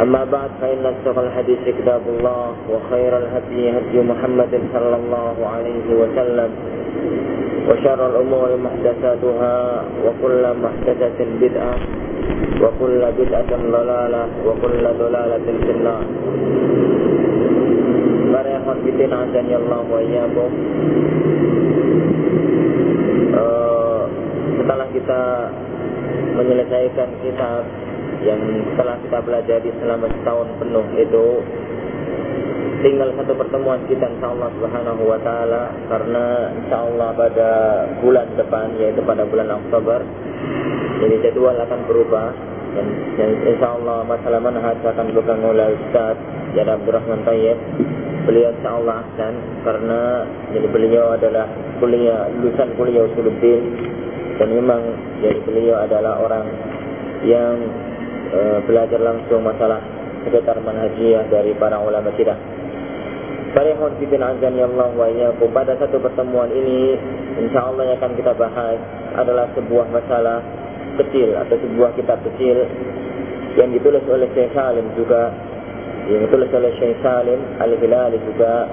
أما بعد فإن أصدق الحديث كتاب الله وخير الهدي هدي محمد صلى الله عليه وسلم وشر الأمور محدثاتها وكل محدثة بدعة وكل بدعة ضلالة وكل ضلالة في النار Para ikhwan fitin azani Allah wa iyyakum. Uh, setelah kita menyelesaikan kitab yang telah kita pelajari selama setahun penuh itu tinggal satu pertemuan kita insyaallah subhanahu wa ta'ala karena insyaallah pada bulan depan yaitu pada bulan Oktober jadi jadwal akan berubah dan, dan insyaallah masalah manhaj akan dipegang oleh Ustaz Jada Abdurrahman Tayyib. Beliau insyaallah ahsan karena jadi beliau adalah kuliah lulusan kuliah usuluddin dan memang jadi beliau adalah orang yang e, belajar langsung masalah sekitar manhajiyah dari para ulama kita. Farihun fitin azan ya Allah wa iyyakum. Pada satu pertemuan ini insyaallah yang akan kita bahas adalah sebuah masalah kecil atau sebuah kitab kecil yang ditulis oleh Syekh Salim juga yang ditulis oleh Syekh Salim Al-Hilali juga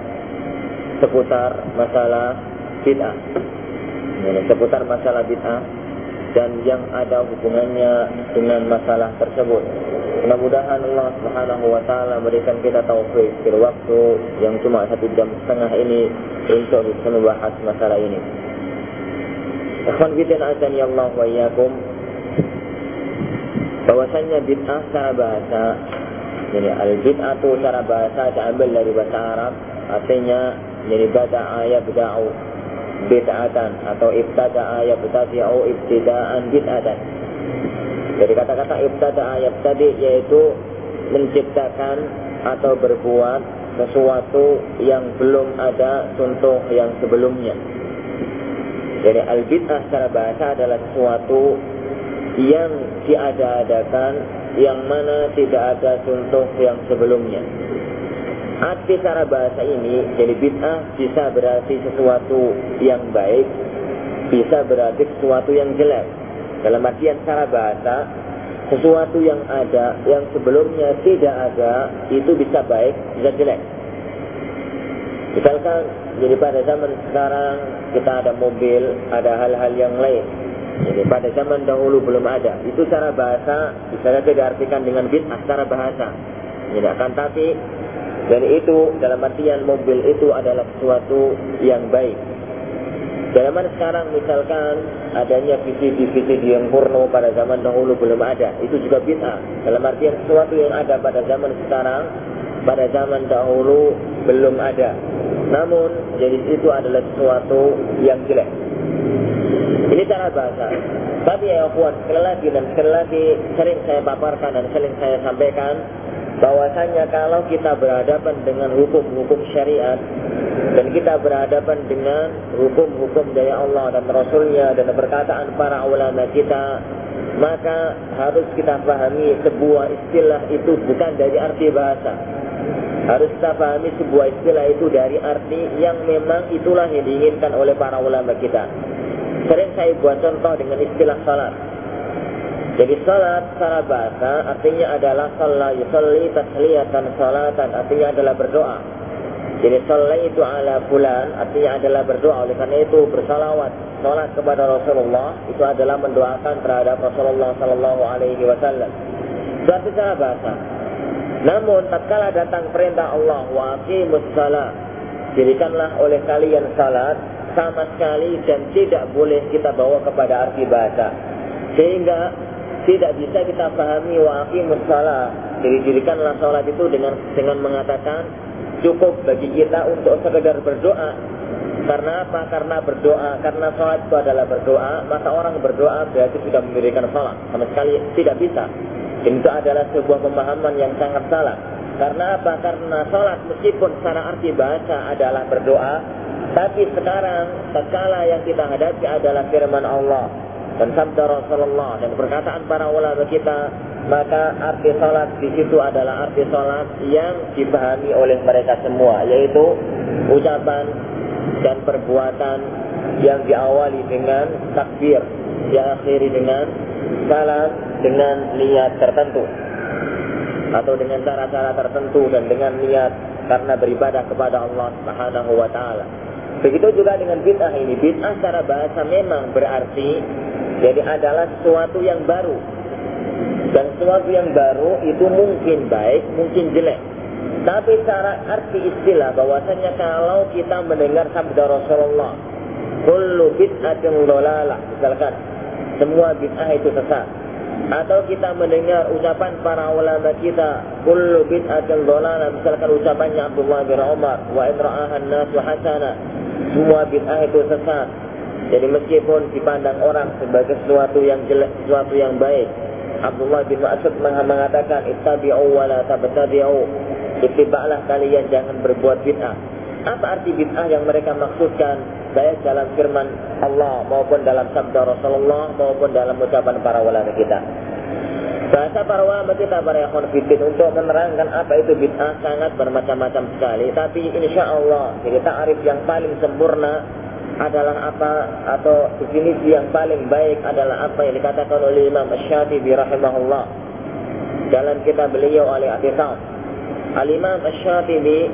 seputar masalah bid'ah. Seputar masalah bid'ah dan yang ada hubungannya dengan masalah tersebut. Mudah-mudahan Allah Subhanahu wa taala berikan kita taufik di waktu yang cuma satu jam setengah ini untuk bisa membahas masalah ini. Ikhwan bid'ah azani Allah wa iyyakum. Bahwasanya bid'ah secara bahasa jadi al-bid'ah itu secara bahasa diambil dari bahasa Arab artinya jadi bada'a yabda'u bid'atan atau ibtada'a yabtadi'u ibtida'an bid'atan. Jadi kata-kata ibtada'a yabtadi yaitu menciptakan atau berbuat sesuatu yang belum ada contoh yang sebelumnya. Jadi al-bid'ah secara bahasa adalah sesuatu yang diada-adakan yang mana tidak ada contoh yang sebelumnya. Arti secara bahasa ini, jadi bid'ah bisa berarti sesuatu yang baik, bisa berarti sesuatu yang jelek. Dalam artian secara bahasa, sesuatu yang ada, yang sebelumnya tidak ada, itu bisa baik, bisa jelek. Misalkan, jadi pada zaman sekarang kita ada mobil, ada hal-hal yang lain. Jadi pada zaman dahulu belum ada. Itu secara bahasa bisa saja diartikan dengan bid'ah secara bahasa. Jadi akan tapi dari itu dalam artian mobil itu adalah sesuatu yang baik. Zaman sekarang misalkan adanya VCD-VCD yang porno pada zaman dahulu belum ada. Itu juga bid'ah. Dalam artian sesuatu yang ada pada zaman sekarang pada zaman dahulu belum ada. Namun jadi itu adalah sesuatu yang jelek. Ini cara bahasa. Tapi ya kuat sekali lagi dan sekali lagi sering saya paparkan dan sering saya sampaikan bahwasanya kalau kita berhadapan dengan hukum-hukum syariat dan kita berhadapan dengan hukum-hukum dari Allah dan Rasulnya dan perkataan para ulama kita maka harus kita pahami sebuah istilah itu bukan dari arti bahasa harus kita pahami sebuah istilah itu dari arti yang memang itulah yang diinginkan oleh para ulama kita sering saya buat contoh dengan istilah salat. Jadi salat secara bahasa artinya adalah salat yusalli tasliyatan salatan artinya adalah berdoa. Jadi salat itu ala bulan artinya adalah berdoa. Oleh karena itu bersalawat salat kepada Rasulullah itu adalah mendoakan terhadap Rasulullah Sallallahu Alaihi Wasallam. Itu secara bahasa. Namun tatkala datang perintah Allah wa salat dirikanlah oleh kalian salat sama sekali dan tidak boleh kita bawa kepada arti bahasa. Sehingga tidak bisa kita pahami wa aqimus salat. Jadi dirikanlah salat itu dengan dengan mengatakan cukup bagi kita untuk sekedar berdoa. Karena apa? Karena berdoa. Karena salat itu adalah berdoa, maka orang berdoa berarti sudah memberikan salat. Sama sekali tidak bisa. Itu adalah sebuah pemahaman yang sangat salah. Karena apa? Karena sholat meskipun secara arti bahasa adalah berdoa, tapi sekarang skala yang kita hadapi adalah firman Allah dan sabda Rasulullah dan perkataan para ulama kita maka arti salat di situ adalah arti salat yang dipahami oleh mereka semua yaitu ucapan dan perbuatan yang diawali dengan takbir diakhiri dengan salam dengan niat tertentu atau dengan cara-cara tertentu dan dengan niat karena beribadah kepada Allah Subhanahu wa taala. Begitu juga dengan bid'ah ini. Bid'ah secara bahasa memang berarti jadi adalah sesuatu yang baru. Dan sesuatu yang baru itu mungkin baik, mungkin jelek. Tapi secara arti istilah bahwasanya kalau kita mendengar sabda Rasulullah, kullu bid'atin dhalalah, misalkan semua bid'ah itu sesat. Atau kita mendengar ucapan para ulama kita, kullu bid'atin dhalalah, misalkan ucapannya Abdullah bin Umar, wa idra'ahan nasu hasana, semua bid'ah itu sesat. Jadi meskipun dipandang orang sebagai sesuatu yang jelek, sesuatu yang baik. Abdullah bin Mas'ud mengatakan, "Ittabi'u wa la tabtadi'u." Ittiba'lah kalian jangan berbuat bid'ah. Apa arti bid'ah yang mereka maksudkan? Baik dalam firman Allah maupun dalam sabda Rasulullah maupun dalam ucapan para ulama kita. Bahasa para ulama kita para ikhwan untuk menerangkan apa itu bid'ah sangat bermacam-macam sekali. Tapi insya Allah jadi ta'arif yang paling sempurna adalah apa atau definisi yang paling baik adalah apa yang dikatakan oleh Imam Syafi'i rahimahullah dalam kitab beliau oleh Atisam. Al Imam Syafi'i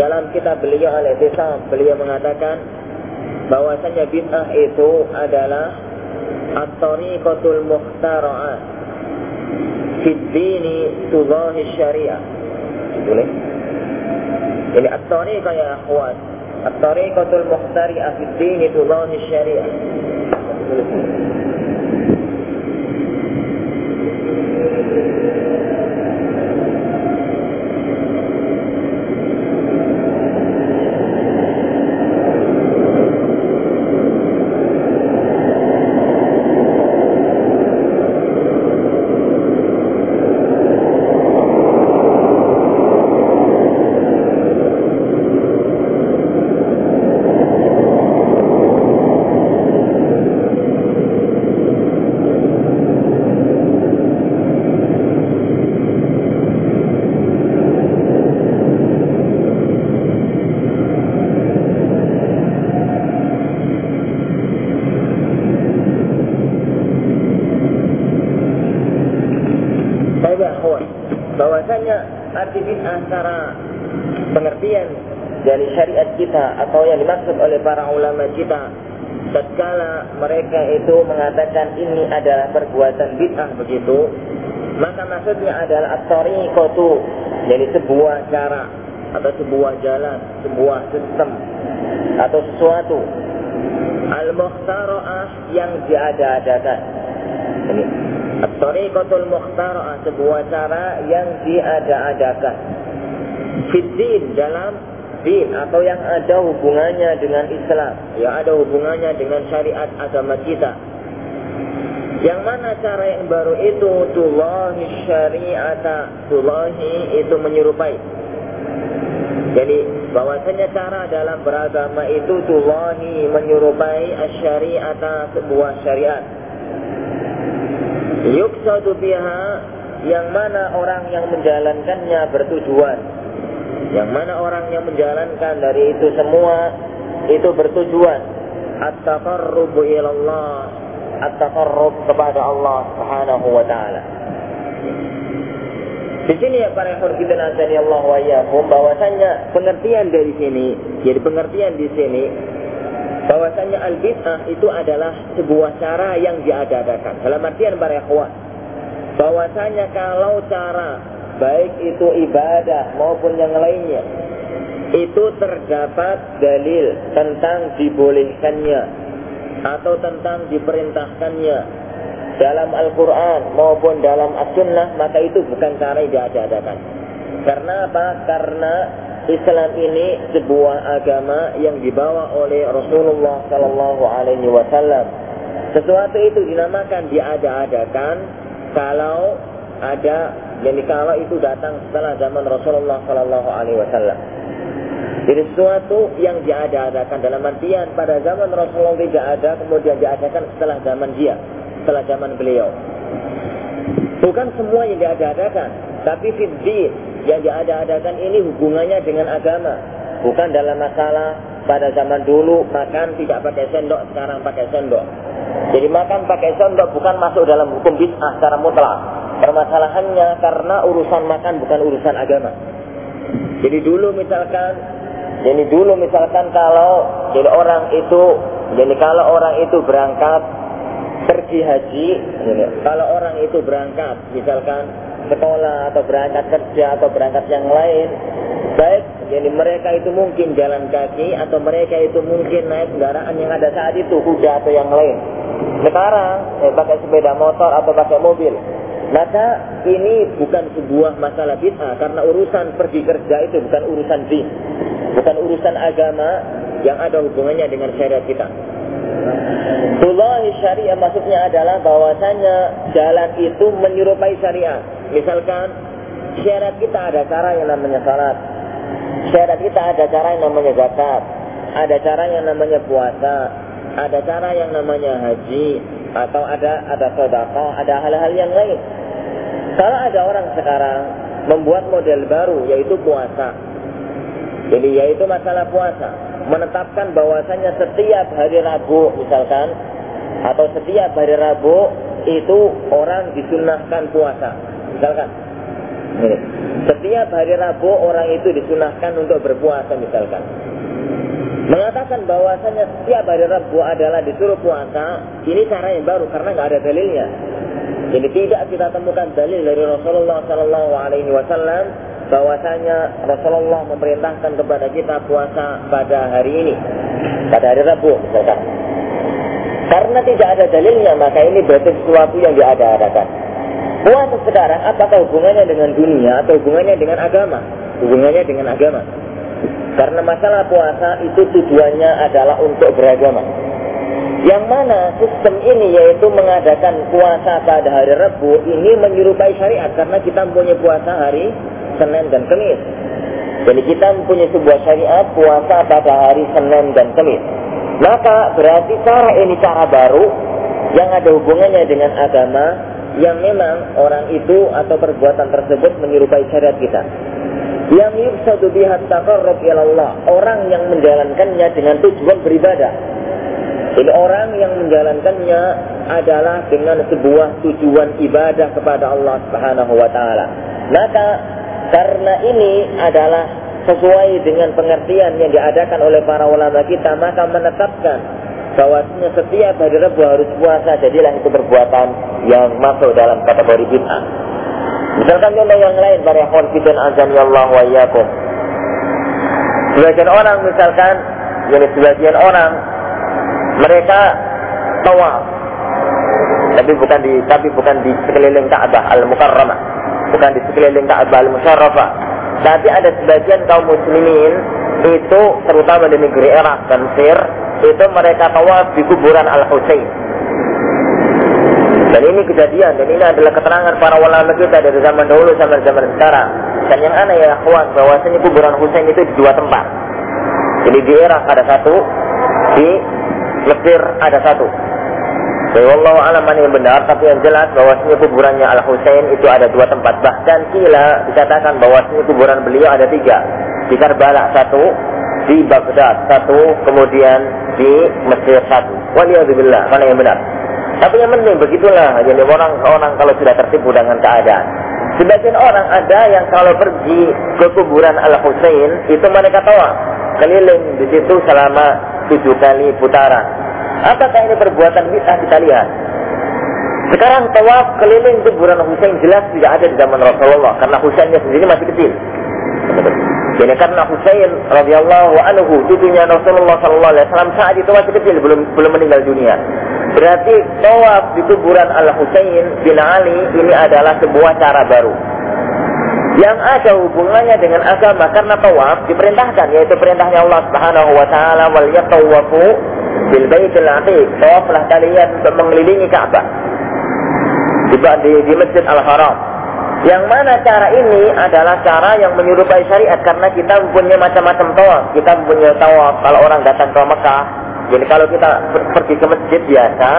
dalam kitab beliau oleh Atisam beliau mengatakan bahwasanya bid'ah itu adalah at-tariqatul mukhtara'ah fi dini tudahi syariah. Boleh? Jadi at-tariqah ya akhwat الطريقة المخترئة في الدين تضاهي الشريعة. Kita atau yang dimaksud oleh para ulama kita tatkala mereka itu mengatakan ini adalah perbuatan bid'ah begitu maka maksudnya adalah at-tariqatu jadi sebuah cara atau sebuah jalan sebuah sistem atau sesuatu. Al-mukhtara'ah yang diada-adakan. Ini at-tariqatul mukhtara'ah sebuah cara yang diada-adakan fiddin dalam din atau yang ada hubungannya dengan Islam, yang ada hubungannya dengan syariat agama kita. Yang mana cara yang baru itu tulahi syariata, tulahi itu menyerupai. Jadi bahwasanya cara dalam beragama itu tulahi menyerupai syariata sebuah syariat. Yuksadu biha yang mana orang yang menjalankannya bertujuan yang mana orang yang menjalankan dari itu semua itu bertujuan at-taqarrubu ilallah at-taqarrub kepada Allah Subhanahu wa taala. Di sini ya para ikhwan kita nasani Allah wa iyyakum bahwasanya pengertian dari sini, jadi pengertian di sini bahwasanya al-bid'ah itu adalah sebuah cara yang diadakan. Dalam artian para ikhwan bahwasanya kalau cara baik itu ibadah maupun yang lainnya itu terdapat dalil tentang dibolehkannya atau tentang diperintahkannya dalam Al-Quran maupun dalam As-Sunnah maka itu bukan cara yang diadakan karena apa? karena Islam ini sebuah agama yang dibawa oleh Rasulullah Sallallahu Alaihi Wasallam. Sesuatu itu dinamakan diada-adakan kalau ada jadi kalau itu datang setelah zaman Rasulullah Shallallahu Alaihi Wasallam. Jadi sesuatu yang diadakan dalam artian pada zaman Rasulullah tidak ada, kemudian diadakan setelah zaman dia, setelah zaman beliau. Bukan semua yang diadakan, tapi fitri yang diadakan ini hubungannya dengan agama. Bukan dalam masalah pada zaman dulu makan tidak pakai sendok, sekarang pakai sendok. Jadi makan pakai sendok bukan masuk dalam hukum bid'ah secara mutlak. Permasalahannya karena urusan makan bukan urusan agama. Jadi dulu misalkan, jadi dulu misalkan kalau jadi orang itu, jadi kalau orang itu berangkat pergi haji, kalau orang itu berangkat misalkan sekolah atau berangkat kerja atau berangkat yang lain, baik jadi mereka itu mungkin jalan kaki atau mereka itu mungkin naik kendaraan yang ada saat itu kuda atau yang lain. Sekarang eh, pakai sepeda motor atau pakai mobil. Maka ini bukan sebuah masalah bid'ah karena urusan pergi kerja itu bukan urusan din, bukan urusan agama yang ada hubungannya dengan syariat kita. Tullahi syariah maksudnya adalah bahwasanya jalan itu menyerupai syariat. Misalkan syariat kita ada cara yang namanya salat, Syariat kita ada cara yang namanya zakat, ada cara yang namanya puasa, ada cara yang namanya haji, atau ada ada sodako, ada hal-hal yang lain. Kalau ada orang sekarang membuat model baru yaitu puasa, jadi yaitu masalah puasa, menetapkan bahwasanya setiap hari Rabu misalkan atau setiap hari Rabu itu orang disunahkan puasa, misalkan setiap hari Rabu orang itu disunahkan untuk berpuasa misalkan. Mengatakan bahwasanya setiap hari Rabu adalah disuruh puasa, ini cara yang baru karena nggak ada dalilnya. Jadi tidak kita temukan dalil dari Rasulullah Shallallahu Alaihi Wasallam bahwasanya Rasulullah memerintahkan kepada kita puasa pada hari ini, pada hari Rabu misalkan. Karena tidak ada dalilnya, maka ini berarti sesuatu yang diada-adakan. Puasa sekarang apakah hubungannya dengan dunia atau hubungannya dengan agama? Hubungannya dengan agama. Karena masalah puasa itu tujuannya adalah untuk beragama. Yang mana sistem ini yaitu mengadakan puasa pada hari Rabu ini menyerupai syariat karena kita mempunyai puasa hari Senin dan Kamis. Jadi kita mempunyai sebuah syariat puasa pada hari Senin dan Kamis. Maka berarti cara ini cara baru yang ada hubungannya dengan agama yang memang orang itu atau perbuatan tersebut menyerupai syariat kita. Yang yufsadu biha Allah, orang yang menjalankannya dengan tujuan beribadah. Jadi orang yang menjalankannya adalah dengan sebuah tujuan ibadah kepada Allah Subhanahu wa taala. Maka karena ini adalah sesuai dengan pengertian yang diadakan oleh para ulama kita, maka menetapkan bahwasanya setiap hari Rabu harus puasa, jadilah itu perbuatan yang masuk dalam kategori bid'ah. Misalkan contoh yang lain para ikhwan fidan azan ya Allah wa iyyakum. Sebagian orang misalkan, jadi sebagian orang mereka tawaf tapi bukan di tapi bukan di sekeliling Ka'bah al-Mukarramah, bukan di sekeliling Ka'bah al-Musyarrafah. Tapi ada sebagian kaum muslimin itu terutama di negeri Irak dan Mesir itu mereka tawaf di kuburan Al-Husain. Dan ini kejadian, dan ini adalah keterangan para ulama kita dari zaman dahulu sampai zaman sekarang. Dan yang aneh ya, kawan, bahwasanya kuburan Husain itu di dua tempat. Jadi di Irak ada satu, di Mesir ada satu. Jadi Allah alam mana yang benar, tapi yang jelas bahwasanya kuburannya Al Husain itu ada dua tempat. Bahkan kila dikatakan bahwasanya kuburan beliau ada tiga. Di Karbala satu, di Baghdad satu, kemudian di Mesir satu. Waliyahzubillah, mana yang benar? Tapi yang penting begitulah. Jadi orang orang kalau sudah tertipu dengan keadaan. Sebagian orang ada yang kalau pergi ke kuburan Al Husain itu mereka tawa keliling di situ selama tujuh kali putaran. Apakah ini perbuatan bisa kita lihat? Sekarang tawaf keliling kuburan Husain jelas tidak ada di zaman Rasulullah karena Husainnya sendiri masih kecil. Jadi karena Husain radhiyallahu anhu cucunya Rasulullah sallallahu alaihi wasallam saat itu masih kecil belum belum meninggal dunia. Berarti tawaf di kuburan Al Husain bin Ali ini adalah sebuah cara baru yang ada hubungannya dengan agama karena tawaf diperintahkan yaitu perintahnya Allah Subhanahu wa taala wal yatawafu bil baitil atiq tawaflah kalian untuk mengelilingi Ka'bah di, di, di Masjid Al Haram Yang mana cara ini adalah cara yang menyerupai syariat karena kita mempunyai macam-macam tawaf. Kita mempunyai tawaf kalau orang datang ke Mekah. Jadi kalau kita pergi ke masjid biasa,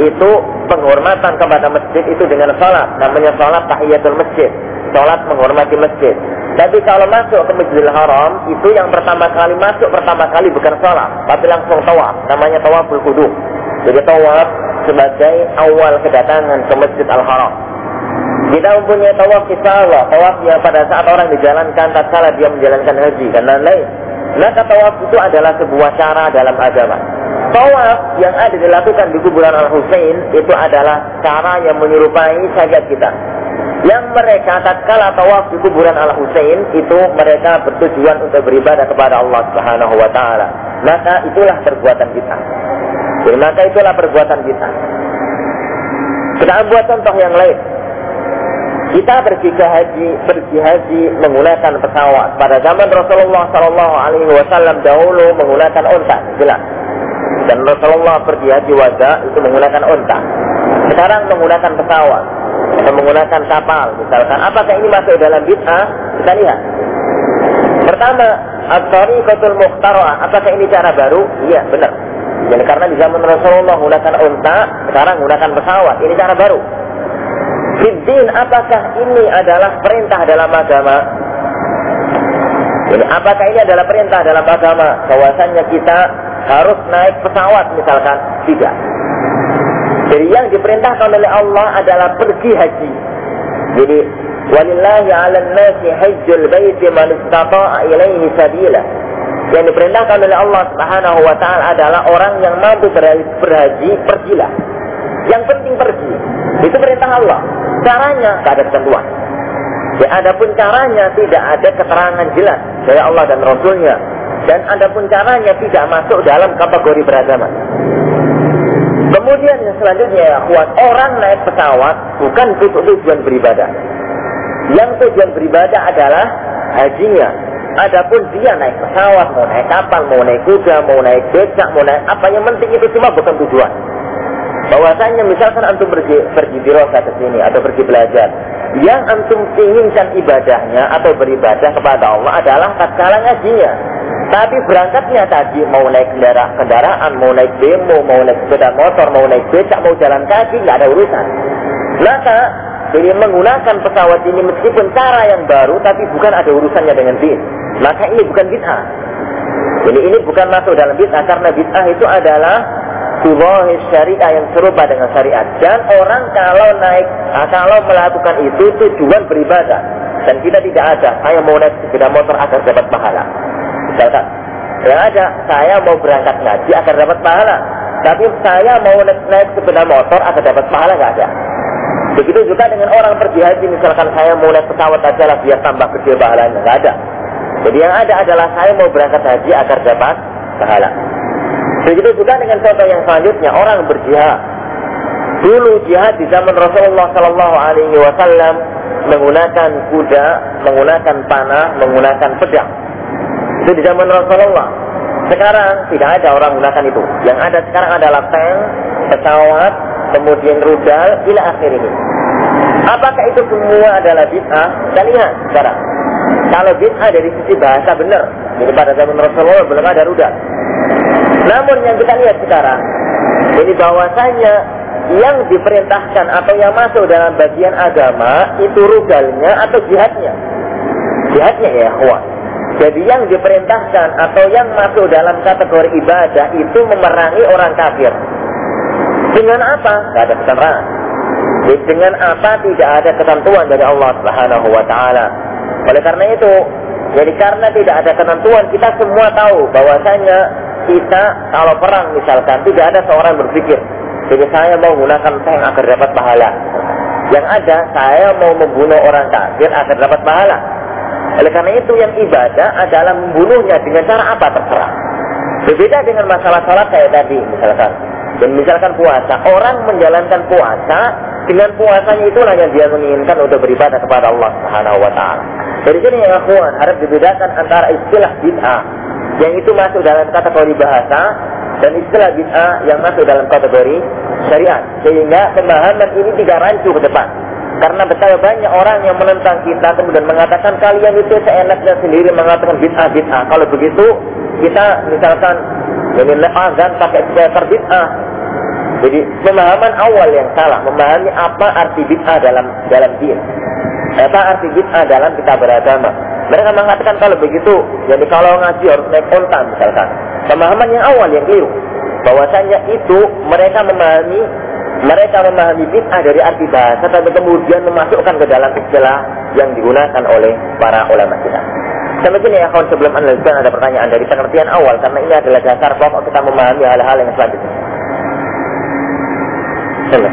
itu penghormatan kepada masjid itu dengan sholat. Namanya sholat tahiyatul masjid. Sholat menghormati masjid. Tapi kalau masuk ke Masjidil Haram, itu yang pertama kali masuk pertama kali bukan sholat, tapi langsung tawaf. Namanya tawaful kudus. Jadi tawaf sebagai awal kedatangan ke Masjid Al-Haram. Kita mempunyai tawaf kita Allah, tawaf yang pada saat orang dijalankan tatkala dia menjalankan haji dan lain-lain. Maka tawaf itu adalah sebuah cara dalam agama. Tawaf yang ada dilakukan di kuburan Al-Husain itu adalah cara yang menyerupai syariat kita. Yang mereka tatkala tawaf di kuburan Al-Husain itu mereka bertujuan untuk beribadah kepada Allah Subhanahu wa taala. Maka itulah perbuatan kita. Jadi maka itulah perbuatan kita. Kita buat contoh yang lain. Kita pergi ke haji, pergi haji menggunakan pesawat. Pada zaman Rasulullah Shallallahu Alaihi Wasallam dahulu menggunakan unta, jelas. Dan Rasulullah pergi haji wajah itu menggunakan unta. Sekarang menggunakan pesawat atau menggunakan kapal, misalkan. Apakah ini masuk dalam bid'ah? Kita lihat. Pertama, at-tariqatul mukhtara'ah. Apakah ini cara baru? Iya, benar. Jadi karena di zaman Rasulullah menggunakan unta, sekarang menggunakan pesawat. Ini cara baru. Fiddin, apakah ini adalah perintah dalam agama? Jadi apakah ini adalah perintah dalam agama? Bahwasannya kita harus naik pesawat misalkan? Tidak. Jadi yang diperintahkan oleh Allah adalah pergi haji. Jadi walillahi 'alan nasi hajjul baiti man istata'a ilaihi sabila. Yang diperintahkan oleh Allah Subhanahu wa taala adalah orang yang mampu berhaji, pergilah. Yang penting pergi. Itu perintah Allah. Caranya tidak ada ketentuan. Ya, adapun caranya tidak ada keterangan jelas dari Allah dan Rasulnya. Dan adapun caranya tidak masuk dalam kategori beragama. Kemudian yang selanjutnya ya kuat orang naik pesawat bukan untuk tujuan beribadah. Yang tujuan beribadah adalah hajinya. Adapun dia naik pesawat, mau naik kapal, mau naik kuda, mau naik becak, mau naik apa yang penting itu semua bukan tujuan. Bahwasanya misalkan antum pergi pergi rosa ke sini atau pergi belajar, yang antum inginkan ibadahnya atau beribadah kepada Allah adalah tatkala ngajinya. Tapi berangkatnya tadi mau naik kendaraan, mau naik demo, mau naik sepeda motor, mau naik becak, mau jalan kaki, nggak ada urusan. Maka jadi menggunakan pesawat ini meskipun cara yang baru, tapi bukan ada urusannya dengan din. Maka ini bukan bid'ah. Jadi ini bukan masuk dalam bid'ah karena bid'ah itu adalah subahi syariah yang serupa dengan syariat. Dan orang kalau naik, ah, kalau melakukan itu tujuan beribadah. Dan kita tidak ada, saya mau naik sepeda motor agar dapat pahala. Misalkan, yang ada, saya mau berangkat ngaji agar dapat pahala. Tapi saya mau naik, naik sepeda motor agar dapat pahala, nggak ada. Begitu juga dengan orang pergi haji, misalkan saya mau naik pesawat aja lah biar tambah kecil pahalanya, nggak ada. Jadi yang ada adalah saya mau berangkat haji agar dapat pahala. Begitu juga dengan contoh yang selanjutnya orang berjihad. Dulu jihad di zaman Rasulullah Sallallahu Alaihi Wasallam menggunakan kuda, menggunakan panah, menggunakan pedang. Itu di zaman Rasulullah. Sekarang tidak ada orang menggunakan itu. Yang ada sekarang adalah tank, pesawat, kemudian rudal, ila akhir ini. Apakah itu semua adalah bid'ah? Kita lihat sekarang. Kalau bid'ah dari sisi bahasa benar. Jadi pada zaman Rasulullah belum ada rudal. Namun yang kita lihat sekarang, ini bahwasanya yang diperintahkan atau yang masuk dalam bagian agama itu rudalnya atau jihadnya. Jihadnya ya, kuat. Jadi yang diperintahkan atau yang masuk dalam kategori ibadah itu memerangi orang kafir. Dengan apa? Tidak ada keterangan. Dengan apa tidak ada ketentuan dari Allah Subhanahu wa taala. Oleh karena itu, jadi karena tidak ada ketentuan, kita semua tahu bahwasanya kita kalau perang misalkan tidak ada seorang berpikir, jadi saya mau menggunakan tank agar dapat pahala. Yang ada saya mau membunuh orang kafir agar dapat pahala. Oleh karena itu yang ibadah adalah membunuhnya dengan cara apa terserah. Berbeda dengan masalah salat kayak tadi misalkan. Dan misalkan puasa, orang menjalankan puasa dengan puasanya itulah yang dia menginginkan untuk beribadah kepada Allah Subhanahu wa taala. Dari sini ya kawan harus dibedakan antara istilah bid'ah yang itu masuk dalam kategori bahasa dan istilah bid'ah yang masuk dalam kategori syariat. Sehingga pemahaman ini tidak rancu ke depan. Karena betapa banyak orang yang menentang kita kemudian mengatakan kalian itu seenaknya sendiri mengatakan bid'ah bid'ah. Kalau begitu kita misalkan ini azan pakai speaker bid'ah. Jadi pemahaman awal yang salah, memahami apa arti bid'ah dalam dalam din. Apa arti bid'ah dalam kita beragama. Mereka mengatakan kalau begitu, jadi kalau ngaji harus naik onta misalkan. Pemahaman yang awal yang keliru. Bahwasanya itu mereka memahami mereka memahami bid'ah dari arti bahasa tapi kemudian memasukkan ke dalam istilah yang digunakan oleh para ulama kita. Sampai sini ya kawan sebelum anda ada pertanyaan dari pengertian awal karena ini adalah dasar pokok kita memahami hal-hal yang selanjutnya. Sila.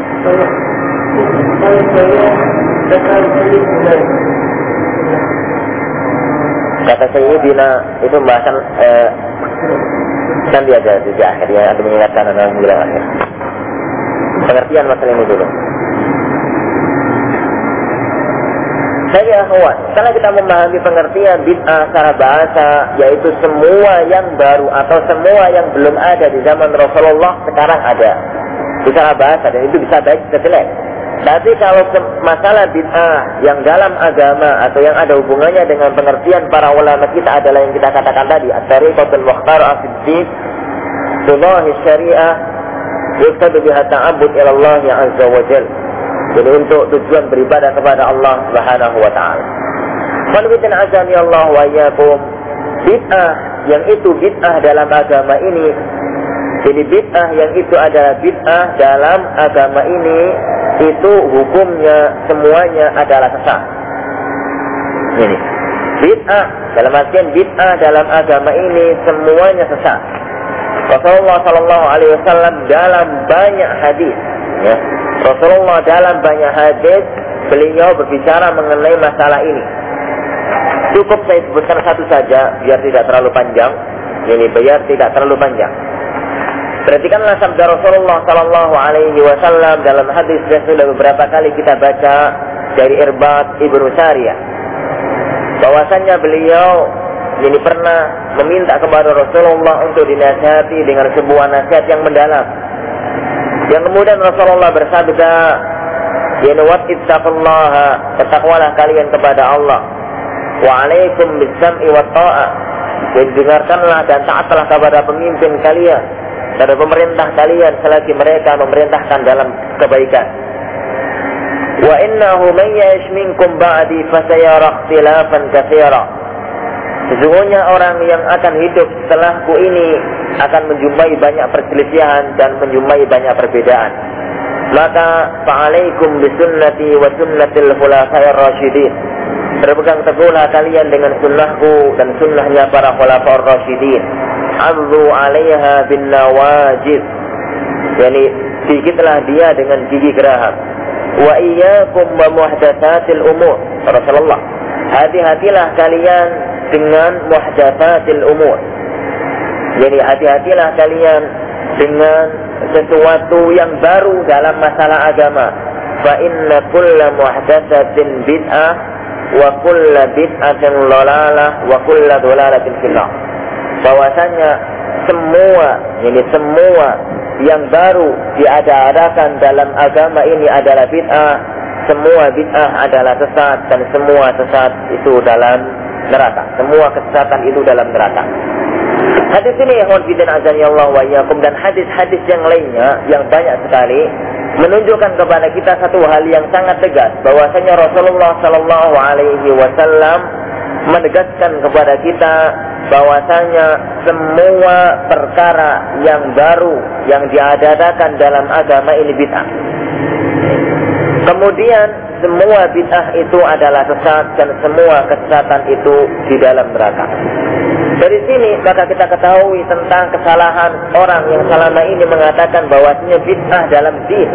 Kata Sayyidina itu pembahasan eh, nanti ada di akhir ya, ada mengingatkan anak bilang akhir. Pengertian masalah ini dulu. Saya akhwat, karena kita memahami pengertian bid'ah secara bahasa, yaitu semua yang baru atau semua yang belum ada di zaman Rasulullah sekarang ada. Secara bahasa, dan itu bisa baik, bisa jelek. Tapi kalau masalah bid'ah yang dalam agama atau yang ada hubungannya dengan pengertian para ulama kita adalah yang kita katakan tadi, at-tariqatul mukhtar afiddin, syariah, yuktadu biha ta'abud ila Allah azza wa. Jadi untuk tujuan beribadah kepada Allah Subhanahu wa taala. Qanwitin azami Allah wa. Bid'ah yang itu bid'ah dalam agama ini jadi bid'ah yang itu adalah bid'ah dalam agama ini itu hukumnya semuanya adalah sesat. Ini bid'ah dalam artian bid'ah dalam agama ini semuanya sesat. Rasulullah Shallallahu Alaihi Wasallam dalam banyak hadis, ya, Rasulullah dalam banyak hadis beliau berbicara mengenai masalah ini. Cukup saya sebutkan satu saja biar tidak terlalu panjang. Ini biar tidak terlalu panjang. Perhatikanlah sabda Rasulullah Sallallahu Alaihi Wasallam dalam hadis yang sudah beberapa kali kita baca dari Irbat ibnu Sariyah. Bahwasannya beliau ini pernah meminta kepada Rasulullah untuk dinasihati dengan sebuah nasihat yang mendalam yang kemudian Rasulullah bersabda, "Yanwat ittaqullaha, bertakwalah kalian kepada Allah. Wa alaikum bisam'i wa ta'ah." Dan dengarkanlah dan taatlah kepada pemimpin kalian, kepada pemerintah kalian selagi mereka memerintahkan dalam kebaikan. Wa innahu man ya'ish minkum ba'di fasayara ikhtilafan katsira. Sesungguhnya orang yang akan hidup setelahku ini akan menjumpai banyak perselisihan dan menjumpai banyak perbedaan. Maka fa'alaikum bisunnati wa sunnatil khulafair rasyidin. Berpegang teguhlah kalian dengan sunnahku dan sunnahnya para khulafaur rasyidin. Adzu 'alaiha bin nawajid. Yani sedikitlah dia dengan gigi geraham. Wa iyyakum wa muhdatsatil umur. Rasulullah. Hati-hatilah kalian dengan muhdatsatil umur jadi hati-hatilah kalian dengan sesuatu yang baru dalam masalah agama. Fa inna kulla muhdatsatin bid'ah wa kulla bid'atin dhalalah wa kulla dhalalatin fillah. Bahwasanya semua ini semua yang baru diadakan dalam agama ini adalah bid'ah. Semua bid'ah adalah sesat dan semua sesat itu dalam neraka. Semua kesesatan itu dalam neraka. Hadis ini yang bidin azan Allah wa dan hadis-hadis yang lainnya yang banyak sekali menunjukkan kepada kita satu hal yang sangat tegas bahwasanya Rasulullah Shallallahu Alaihi Wasallam menegaskan kepada kita bahwasanya semua perkara yang baru yang diadakan dalam agama ini bid'ah. Kemudian semua bid'ah itu adalah sesat dan semua kesesatan itu di dalam neraka. Dari sini maka kita ketahui tentang kesalahan orang yang selama ini mengatakan bahwasanya bid'ah dalam din.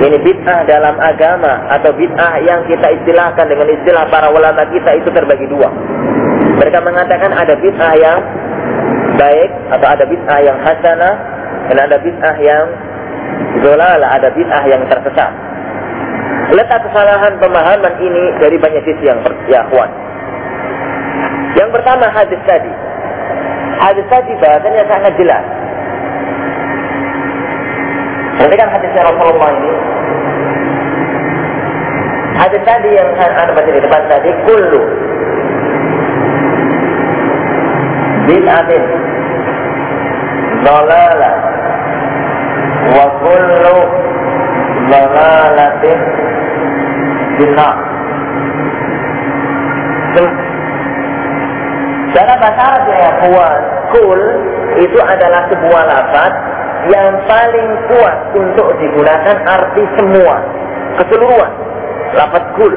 Ini bid'ah dalam agama atau bid'ah yang kita istilahkan dengan istilah para ulama kita itu terbagi dua. Mereka mengatakan ada bid'ah yang baik atau ada bid'ah yang hasanah dan ada bid'ah yang dolala, ada bid'ah yang tersesat. Letak kesalahan pemahaman ini dari banyak sisi yang ya, Yang pertama hadis tadi. Hadis tadi bahasanya sangat jelas. Perhatikan hadisnya Rasulullah ini. Hadis tadi yang anda baca di depan tadi kullu. Bid'atin. Dalalah. Wa kullu dalalatin bid'ah. Dalam bahasa Arab ya kul itu adalah sebuah lafaz yang paling kuat untuk digunakan arti semua, keseluruhan. Lafaz kul.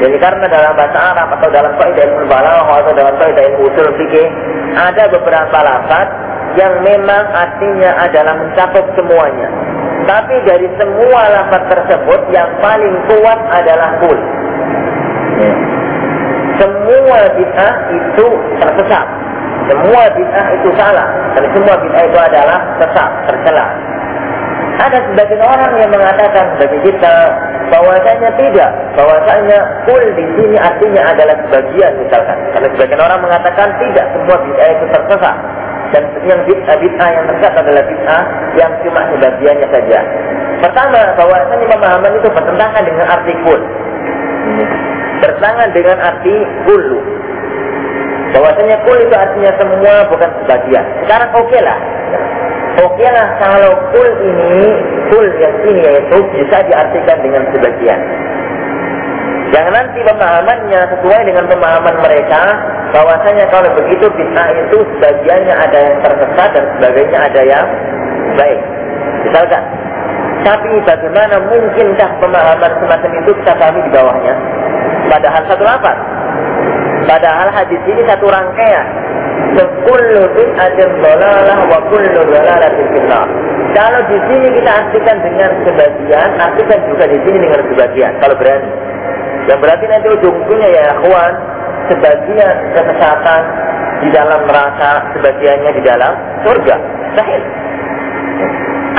Jadi karena dalam bahasa Arab atau dalam kaidah ilmu balaghah atau dalam kaidah ilmu usul fikih ada beberapa lafaz yang memang artinya adalah mencakup semuanya. Tapi dari semua lafaz tersebut yang paling kuat adalah kul. Ya. Semua bid'ah itu tersesat. Semua bid'ah itu salah. Dan semua bid'ah itu adalah sesat, tercela. Ada sebagian orang yang mengatakan bagi kita bahwasanya tidak, bahwasanya kul di sini artinya adalah sebagian misalkan. Karena sebagian orang mengatakan tidak semua bid'ah itu tersesat. Dan yang bid'ah bid'ah yang tersesat adalah bid'ah yang cuma sebagiannya saja. Pertama, bahwasanya pemahaman itu bertentangan dengan arti kul. Bertentangan dengan arti kulu. Bahwasanya kul itu artinya semua bukan sebagian. Sekarang oke lah. Oke lah kalau kul ini, kul yang ini yaitu bisa diartikan dengan sebagian. Jangan nanti pemahamannya sesuai dengan pemahaman mereka bahwasanya kalau begitu bid'ah itu sebagiannya ada yang tersesat dan sebagainya ada yang baik. Misalkan, tapi bagaimana mungkinkah pemahaman semacam itu kita pahami di bawahnya? Padahal satu lapan. Padahal hadis ini satu rangkaian. Sekullu bid'atin dolalah wa kullu dolalatin finnar. Kalau di sini kita artikan dengan sebagian, artikan juga di sini dengan sebagian. Kalau berani. Yang berarti nanti ujung-ujungnya ya kawan, sebagian kesesatan di dalam neraka, sebagiannya di dalam surga. Sahih.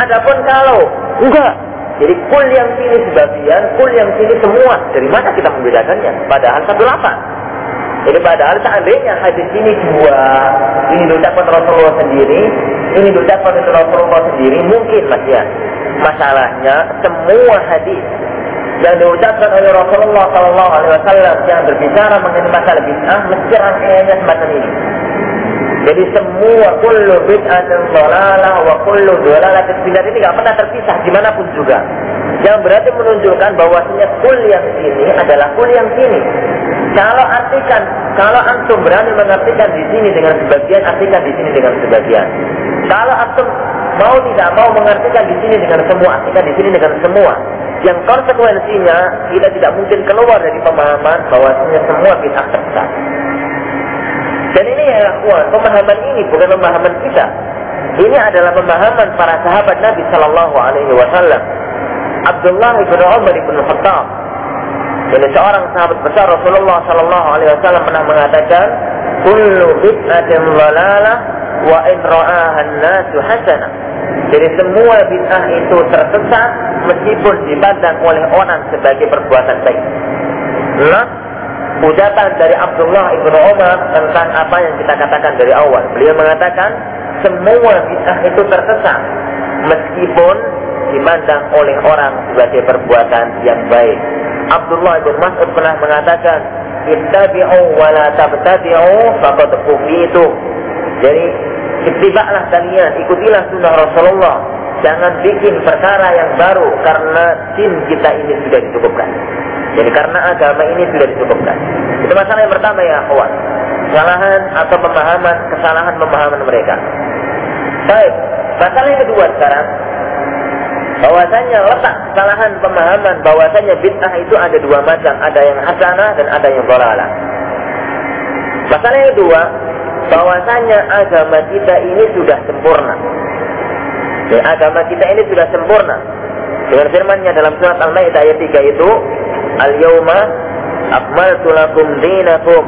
Adapun kalau enggak, jadi kul yang sini sebagian, kul yang sini semua. Dari mana kita membedakannya? Padahal satu lapan. Jadi padahal seandainya hadis ini dua, ini diucapkan Rasulullah sendiri, ini diucapkan Rasulullah sendiri, mungkin mas ya. Masalahnya semua hadis yang diucapkan oleh Rasulullah Sallallahu Alaihi Wasallam yang berbicara mengenai masalah bid'ah mesti rangkaiannya semacam ini. Jadi semua kullu bid'atin dhalalah wa kullu dhalalatin bid'ah ini tidak pernah terpisah di mana pun juga. Yang berarti menunjukkan bahwasanya kul yang sini adalah kul yang sini. Kalau artikan, kalau antum berani mengartikan di sini dengan sebagian, artikan di sini dengan sebagian. Kalau antum mau tidak mau mengartikan di sini dengan semua, artikan di sini dengan semua. Yang konsekuensinya kita tidak mungkin keluar dari pemahaman bahwasanya semua bid'ah tersesat. Dan ini ya kawan, pemahaman ini bukan pemahaman kita. Ini adalah pemahaman para sahabat Nabi Shallallahu Alaihi Wasallam. Abdullah bin Umar bin Khattab. Ini seorang sahabat besar Rasulullah Shallallahu Alaihi Wasallam pernah mengatakan, "Kullu bid'atin dhalalah wa in nasu hasanah." Jadi semua bid'ah itu tersesat meskipun dipandang oleh orang sebagai perbuatan baik. Nah, ucapan dari Abdullah ibnu Umar tentang apa yang kita katakan dari awal. Beliau mengatakan semua bid'ah itu tersesat meskipun dipandang oleh orang sebagai perbuatan yang baik. Abdullah ibn Mas'ud pernah mengatakan, "Ittabi'u wa la tabtadi'u faqad kufitu." Jadi, ittiba'lah kalian, ikutilah sunnah Rasulullah. Jangan bikin perkara yang baru karena jin kita ini sudah dicukupkan. Jadi karena agama ini sudah dicukupkan. Itu masalah yang pertama ya akhwat. Kesalahan atau pemahaman, kesalahan pemahaman mereka. Baik, masalah yang kedua sekarang. Bahwasanya letak kesalahan pemahaman bahwasanya bid'ah itu ada dua macam, ada yang hasanah dan ada yang dhalalah. Masalah yang kedua, bahwasanya agama kita ini sudah sempurna. Ya, agama kita ini sudah sempurna. Dengan firmannya dalam surat Al-Maidah ayat 3 itu, Al-yawma akmaltu lakum dinakum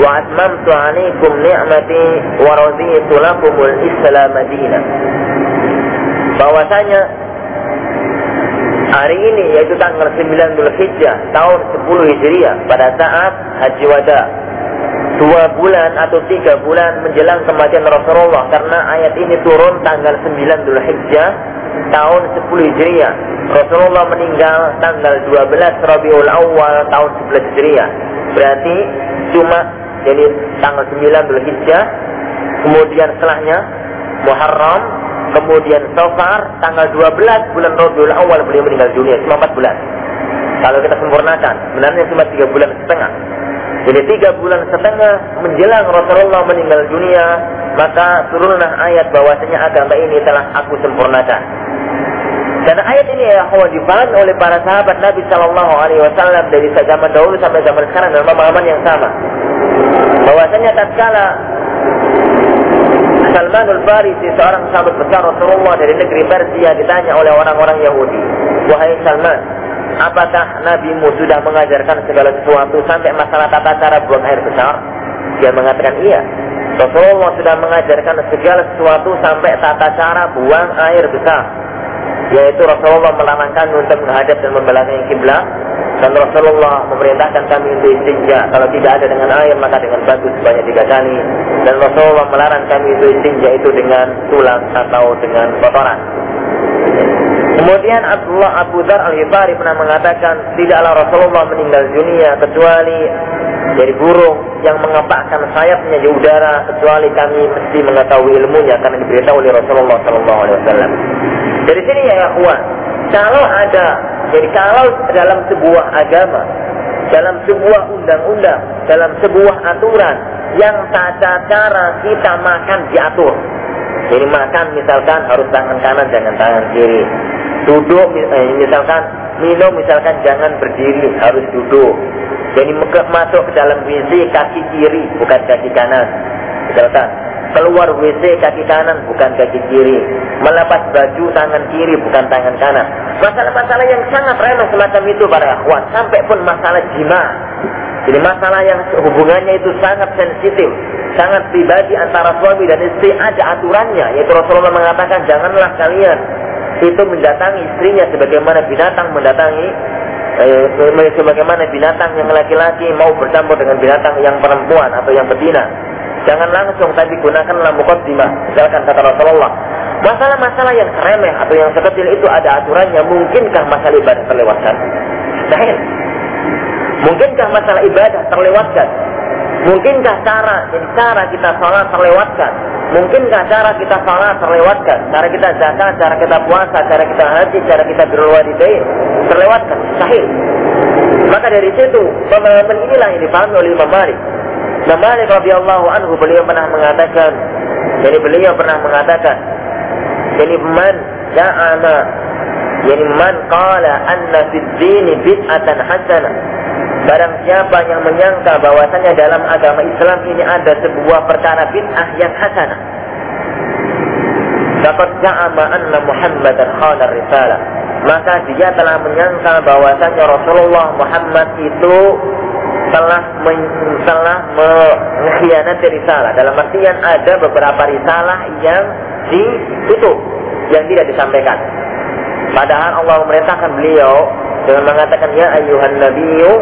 wa atmamtu alaikum ni'mati wa raditu lakumul islam madina. Bahwasanya hari ini yaitu tanggal 9 Dzulhijjah tahun 10 Hijriah pada saat haji wada dua bulan atau tiga bulan menjelang kematian Rasulullah karena ayat ini turun tanggal 9 Dzulhijjah tahun 10 Hijriah. Rasulullah meninggal tanggal 12 Rabiul Awal tahun 11 Hijriah. Berarti cuma jadi tanggal 9 Dhul Hijjah, kemudian setelahnya Muharram, kemudian Safar, tanggal 12 bulan Rabiul Awal beliau meninggal dunia, cuma 4 bulan. Kalau kita sempurnakan, sebenarnya cuma 3 bulan setengah. Jadi tiga bulan setengah menjelang Rasulullah meninggal dunia, maka turunlah ayat bahwasanya agama ini telah aku sempurnakan. Dan ayat ini ya dipahami oleh para sahabat Nabi Shallallahu Alaihi Wasallam dari zaman dahulu sampai zaman sekarang dalam pemahaman yang sama. Bahwasanya tatkala Salmanul Farisi seorang sahabat besar Rasulullah dari negeri Persia ditanya oleh orang-orang Yahudi, wahai Salman, apakah nabimu sudah mengajarkan segala sesuatu sampai masalah tata cara buang air besar? Dia mengatakan iya. Rasulullah sudah mengajarkan segala sesuatu sampai tata cara buang air besar. Yaitu Rasulullah melarang kami untuk menghadap dan membelakangi kiblat dan Rasulullah memerintahkan kami untuk istinja. Kalau tidak ada dengan air maka dengan batu sebanyak tiga kali. Dan Rasulullah melarang kami untuk istinja itu dengan tulang atau dengan kotoran. Kemudian Abdullah Abu Dhar al-Hibari pernah mengatakan tidaklah Rasulullah meninggal dunia kecuali dari burung yang mengepakkan sayapnya di udara kecuali kami mesti mengetahui ilmunya karena diberitahu oleh Rasulullah Sallallahu Alaihi Wasallam. Dari sini ya kawan, kalau ada jadi kalau dalam sebuah agama, dalam sebuah undang-undang, dalam sebuah aturan yang tata cara kita makan diatur. Jadi makan misalkan harus tangan kanan jangan tangan kiri. Duduk eh, misalkan minum misalkan jangan berdiri harus duduk. Jadi masuk ke dalam WC kaki kiri bukan kaki kanan. Misalkan keluar WC kaki kanan bukan kaki kiri melepas baju tangan kiri bukan tangan kanan masalah-masalah yang sangat remeh semacam itu para akhwat sampai pun masalah jima jadi masalah yang hubungannya itu sangat sensitif sangat pribadi antara suami dan istri ada aturannya yaitu Rasulullah mengatakan janganlah kalian itu mendatangi istrinya sebagaimana binatang mendatangi eh, sebagaimana binatang yang laki-laki mau bercampur dengan binatang yang perempuan atau yang betina. Jangan langsung tapi gunakanlah mukaddimah. Misalkan kata Rasulullah, masalah-masalah yang remeh atau yang sekecil itu ada aturannya. Mungkinkah masalah ibadah terlewatkan? Mustahil. Mungkinkah masalah ibadah terlewatkan? Mungkinkah cara cara kita sholat terlewatkan? Mungkinkah cara kita salat terlewatkan? Cara kita zakat, cara kita puasa, cara kita haji, cara kita berwalidain terlewatkan? Sahih. Maka dari situ pemahaman inilah yang dipahami oleh Imam Malik. Imam Malik radhiyallahu anhu beliau pernah mengatakan, jadi beliau pernah mengatakan, jadi man ja'ana jadi man qala anna fid dini bid'atan hasanah Barang siapa yang menyangka bahwasanya dalam agama Islam ini ada sebuah perkara bid'ah yang hasanah. Dapat ja'ama anna Muhammadan khana risalah. Maka dia telah menyangka bahwasanya Rasulullah Muhammad itu telah telah mengkhianati risalah. Dalam artian ada beberapa risalah yang ditutup, yang tidak disampaikan. Padahal Allah memerintahkan beliau dengan mengatakan ya ayuhan nabiyyu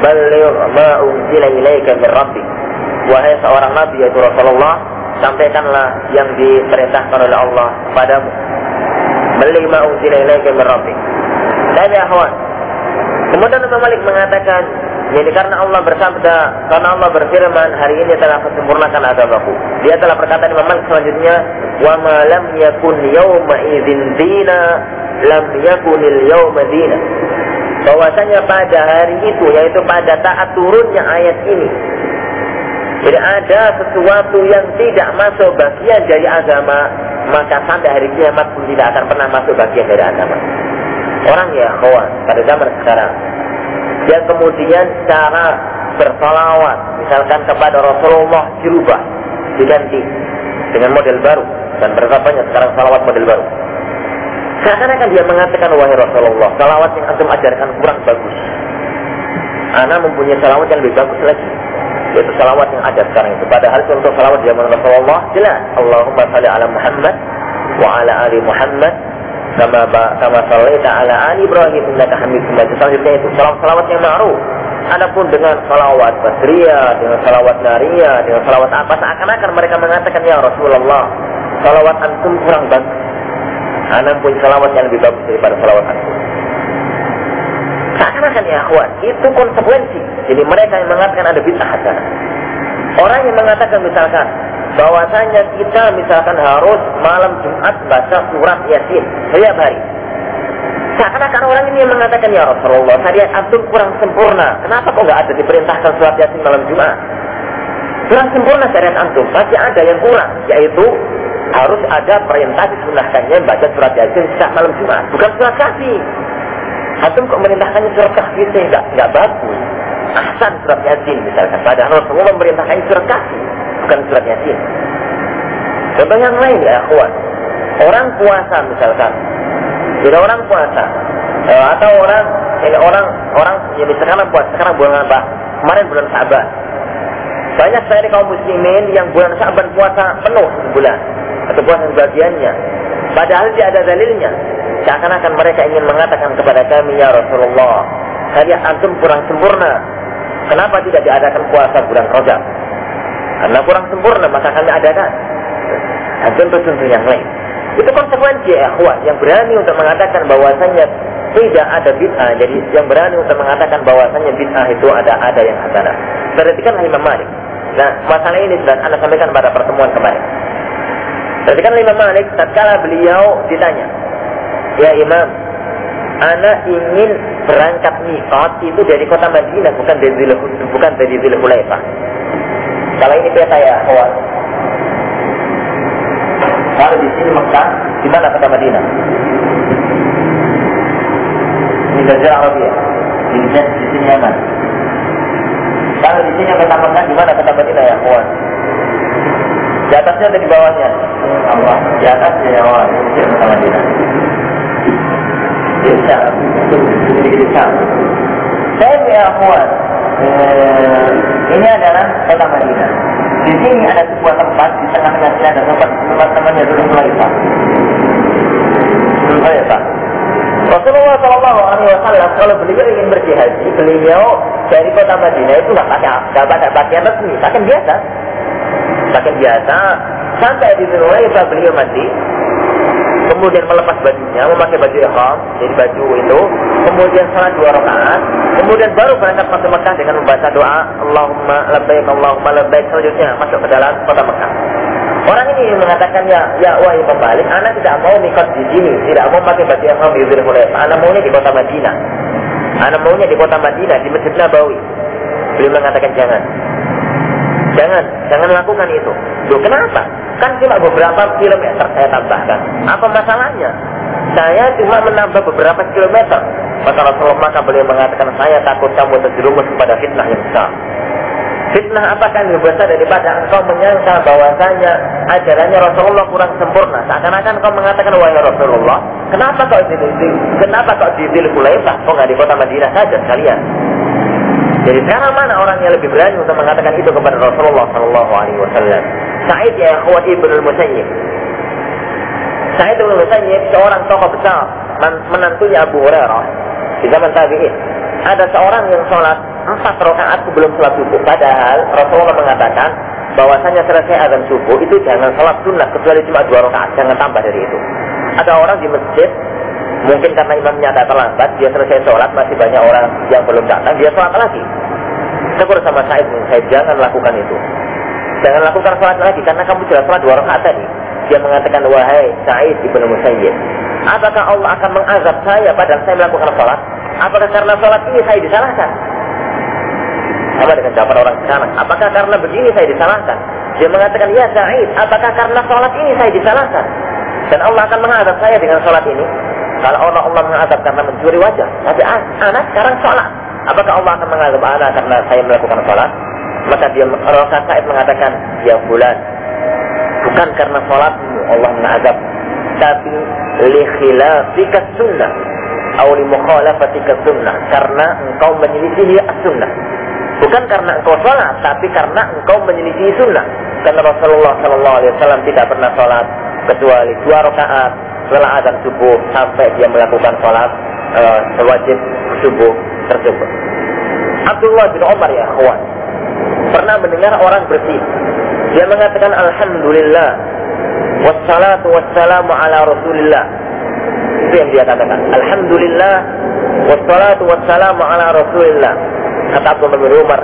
balligh ma unzila ilaika min rabbik. Wahai seorang nabi yaitu Rasulullah, sampaikanlah yang diperintahkan oleh Allah padamu. Balligh ma unzila ilaika min rabbik. Dan ya kemudian Imam Malik mengatakan, jadi karena Allah bersabda, karena Allah berfirman, hari ini telah kesempurnakan agamaku. Dia telah berkata Imam Malik selanjutnya, wa ma lam yakun yawma idzin dina lam yakunil yawma dina bahwasanya pada hari itu yaitu pada saat turunnya ayat ini jadi ada sesuatu yang tidak masuk bagian dari agama maka sampai hari kiamat pun tidak akan pernah masuk bagian dari agama orang ya kawan pada zaman sekarang yang kemudian cara bersalawat misalkan kepada Rasulullah dirubah diganti dengan model baru dan berapa sekarang salawat model baru Seakan-akan dia mengatakan, wahai Rasulullah, salawat yang antum ajarkan kurang bagus. Ana mempunyai salawat yang lebih bagus lagi. Yaitu salawat yang ada sekarang itu. Padahal contoh salawat zaman Rasulullah jelas. Allahumma salli ala Muhammad wa ala ali Muhammad kama kama sallaita ala ali Ibrahim innaka Hamidum Majid. Selanjutnya itu salawat-salawat yang ma'ruf. Adapun dengan salawat basriyah, dengan salawat nariyah, dengan salawat apa, seakan-akan mereka mengatakan, Ya Rasulullah, salawat antum kurang bagus. Anak punya salawat yang lebih bagus daripada salawat antum. Seakan-akan ya akhwat, itu konsekuensi. Jadi mereka yang mengatakan ada bid'ah. Orang yang mengatakan misalkan, bahwasanya kita misalkan harus malam Jumat baca surat Yasin setiap hari. Seakan-akan orang ini yang mengatakan ya Rasulullah, syariat antum kurang sempurna. Kenapa kok nggak ada diperintahkan surat Yasin malam Jumat? Kurang sempurna syariat antum, pasti ada yang kurang, yaitu harus ada perintah disunahkannya baca surat Yasin setiap malam Jumat, bukan surat kasih. Antum kok merintahkannya surat kasih itu enggak enggak bagus. Ahsan surat Yasin misalkan. Padahal Rasulullah memerintahkannya surat kasih bukan surat Yasin. Contoh yang lain ya, akhwat. Orang puasa misalkan. Bila orang puasa eh, atau orang ini orang orang yang sekarang puasa sekarang bulan apa? Kemarin bulan Saban. Banyak saya kaum muslimin yang bulan Saban puasa penuh sebulan atau puasa sebagiannya. Padahal tidak ada dalilnya. Seakan-akan mereka ingin mengatakan kepada kami ya Rasulullah, kalian antum kurang sempurna. Kenapa tidak diadakan puasa bulan Rajab? Karena kurang sempurna maka kami adakan. Dan contoh-contoh yang lain. Itu konsekuensi ya yang berani untuk mengatakan bahwasanya tidak ada bid'ah. Jadi yang berani untuk mengatakan bahwasanya bid'ah itu ada ada yang hasanah. Perhatikan Imam Malik. Nah, masalah ini sudah Anda sampaikan pada pertemuan kemarin. Perhatikan Imam Malik tatkala beliau ditanya, "Ya Imam, anak ingin berangkat mikot itu dari kota Madinah bukan dari bukan dari Zulhulaifah." Kalau ini peta ya, kawan. Kalau di sini Mekah, di mana kota Madinah? Ini Jazirah Arabia. Di, di sini Yaman. Kalau di sini kota Mekah, di mana kota Madinah ya, kawan? Di atasnya atau di bawahnya? Allah. Di atasnya ya, kawan. Di kota Madinah. Di Syam. Di Syam. Saya ya. Eh, ini adalah kota Madinah. Di sini ada sebuah tempat di tengah-tengah sini ada tempat tempat namanya Dulu Hulaifah. Dulu Hulaifah. Rasulullah Shallallahu Alaihi Wasallam kalau beliau ingin berjihad, beliau dari kota Madinah itu nggak pakai nggak pakai pakaian resmi, pakaian biasa, pakaian biasa. Sampai di Dulu Hulaifah beliau mandi, kemudian melepas bajunya, memakai baju ihram, jadi baju itu, kemudian salat dua rakaat, kemudian baru berangkat masuk Mekah dengan membaca doa Allahumma labbaik Allahumma labbaik selanjutnya masuk ke dalam kota Mekah. Orang ini mengatakan ya, ya wahai pembalik, anak tidak mau mikot di sini, tidak mau pakai baju ihram di Zulhulaifah, anak maunya di kota Madinah. Anak maunya di kota Madinah, di Masjid Nabawi. Beliau mengatakan jangan. Jangan, jangan lakukan itu. Loh, kenapa? Kan cuma beberapa kilometer saya tambahkan. Apa masalahnya? Saya cuma menambah beberapa kilometer. Maka Rasulullah maka beliau mengatakan, saya takut kamu terjerumus kepada fitnah yang besar. Fitnah apakah yang besar daripada engkau menyangka bahwasanya ajarannya Rasulullah kurang sempurna. Seakan-akan engkau mengatakan, wahai Rasulullah, kenapa kau di, kenapa kau di Zulhulaifah? Kau nggak di kota Madinah saja sekalian? Jadi sekarang mana orang yang lebih berani untuk mengatakan itu kepada Rasulullah Shallallahu Alaihi Wasallam? Sa'id ya Khawat ibn al-Musayyib. Sa'id ibn al-Musayyib seorang tokoh besar menantunya Abu Hurairah di zaman tabi'in. Ada seorang yang sholat empat rakaat sebelum sholat subuh. Padahal Rasulullah mengatakan bahwasanya selesai azan subuh itu jangan sholat sunnah kecuali cuma dua rakaat, jangan tambah dari itu. Ada orang di masjid mungkin karena imamnya agak terlambat, dia selesai sholat masih banyak orang yang belum datang, dia sholat lagi. Tegur sama Said saya jangan lakukan itu. Jangan lakukan sholat lagi karena kamu sudah sholat dua rakaat tadi. Dia mengatakan, wahai Sa'id ibnu Musayyib, apakah Allah akan mengazab saya padahal saya melakukan sholat? Apakah karena sholat ini saya disalahkan? Apa dengan jawaban orang sekarang? Apakah karena begini saya disalahkan? Dia mengatakan, ya Sa'id, apakah karena sholat ini saya disalahkan? Dan Allah akan mengazab saya dengan sholat ini? Kalau Allah Allah mengazab karena mencuri wajah, tapi anak sekarang sholat. Apakah Allah akan mengazab anak karena saya melakukan sholat? Maka dia Rasul Sa'id mengatakan, ya bulan, bukan karena sholatmu Allah mengazab, tapi li khilafika sunnah atau li mukhalafatika sunnah karena engkau menyelisihi as-sunnah. Bukan karena engkau sholat, tapi karena engkau menyelisihi sunnah. Karena Rasulullah Shallallahu Alaihi Wasallam tidak pernah sholat kecuali dua rakaat setelah azan subuh sampai dia melakukan sholat uh, sewajib subuh tersebut. Abdullah bin Umar ya kawan pernah mendengar orang bersih. Dia mengatakan Alhamdulillah wassalatu wassalamu ala rasulillah. Itu yang dia katakan. Alhamdulillah wassalatu wassalamu ala Rasulillah. Kata Abdullah bin Umar,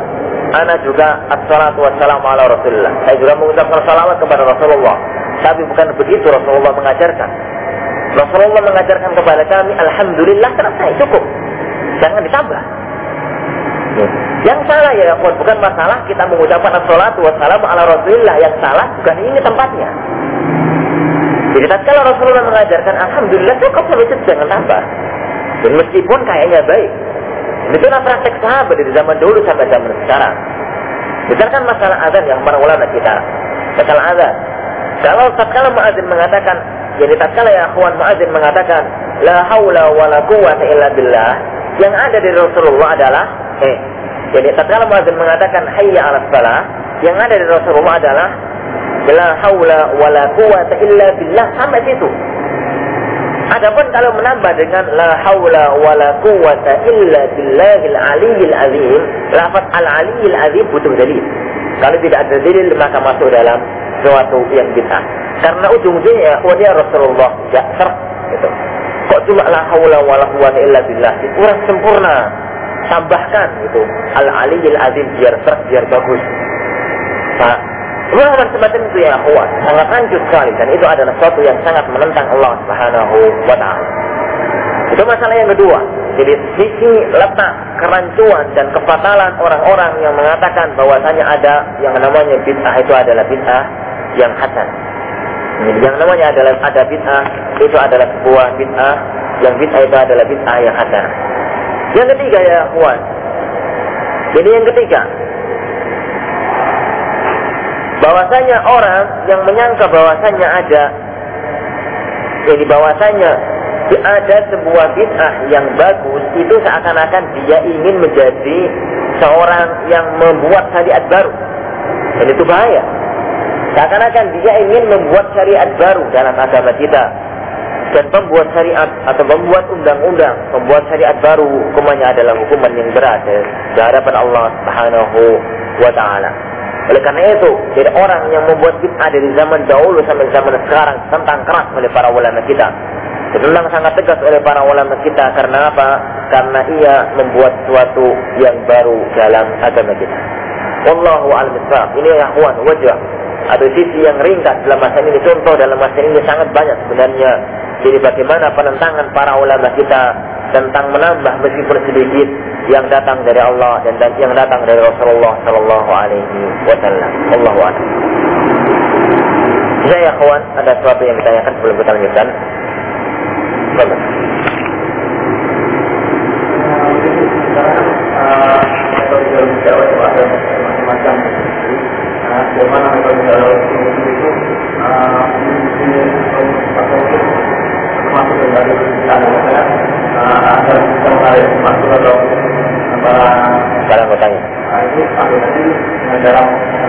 ana juga assalatu wassalamu ala Rasulillah. Saya juga mengucapkan salawat kepada Rasulullah. Tapi bukan begitu Rasulullah mengajarkan. Rasulullah mengajarkan kepada kami, Alhamdulillah selesai cukup. Jangan ditambah. Yang salah ya, bukan masalah kita mengucapkan assalatu wassalamu ala Rasulillah. Yang salah bukan ini tempatnya. Jadi tatkala Rasulullah mengajarkan Alhamdulillah cukup situ jangan tambah. Dan meskipun kayaknya baik. Itulah praktek sahabat dari zaman dulu sampai zaman sekarang. Misalkan masalah azan yang para ulama kita. Masalah azan. Kalau tatkala muadzin mengatakan, jadi tatkala ya akhwan muadzin mengatakan, la haula wa la quwwata illa billah, yang ada dari Rasulullah adalah eh jadi tatkala muadzin mengatakan hayya 'alas salah, yang ada dari Rasulullah adalah la haula wala quwata illa billah sampai situ. Adapun kalau menambah dengan la haula wala quwata illa billahil aliyil azim, lafaz al aliyil azim butuh dalil. Kalau tidak ada dalil maka masuk dalam sesuatu yang bid'ah. Karena ujung-ujungnya wahai Rasulullah tidak ser gitu. Kok cuma la haula wala quwata illa billah? Kurang sempurna. Tambahkan gitu. Al aliyil azim biar ser biar bagus. Nah, Pemahaman semacam itu ya akhwat sangat lanjut sekali dan itu adalah sesuatu yang sangat menentang Allah Subhanahu wa taala. Itu masalah yang kedua. Jadi sisi letak kerancuan dan kefatalan orang-orang yang mengatakan bahwasanya ada yang namanya bid'ah itu adalah bid'ah yang hasan. Jadi yang namanya adalah ada bid'ah itu adalah sebuah bid'ah yang bid'ah itu adalah bid'ah yang hasan. Yang ketiga ya akhwat. Jadi yang ketiga, bahwasanya orang yang menyangka bahwasanya ada jadi bahwasanya ada sebuah bid'ah yang bagus itu seakan-akan dia ingin menjadi seorang yang membuat syariat baru. Dan itu bahaya. Seakan-akan dia ingin membuat syariat baru dalam agama kita dan membuat syariat atau membuat undang-undang membuat syariat baru hukumannya adalah hukuman yang berat di hadapan Allah Subhanahu wa taala oleh karena itu, jadi orang yang membuat bid'ah dari zaman dahulu sampai zaman sekarang tentang keras oleh para ulama kita. Ditentang sangat tegas oleh para ulama kita karena apa? Karena ia membuat sesuatu yang baru dalam agama kita. Wallahu a'lam Ini ya ikhwan wajah ada sisi yang ringkas dalam masa ini contoh dalam masa ini sangat banyak sebenarnya. Jadi bagaimana penentangan para ulama kita tentang menambah meskipun sedikit yang datang dari Allah dan yang datang dari Rasulullah Sallallahu Alaihi Wasallam. Allahu a'lam. Saya ya kawan, ada sesuatu yang ditanyakan sebelum kita lanjutkan. Bagus. Bagaimana metode itu termasuk dari ada terkait masuk atau para para anggotanya. Itu anggotanya dengan dalam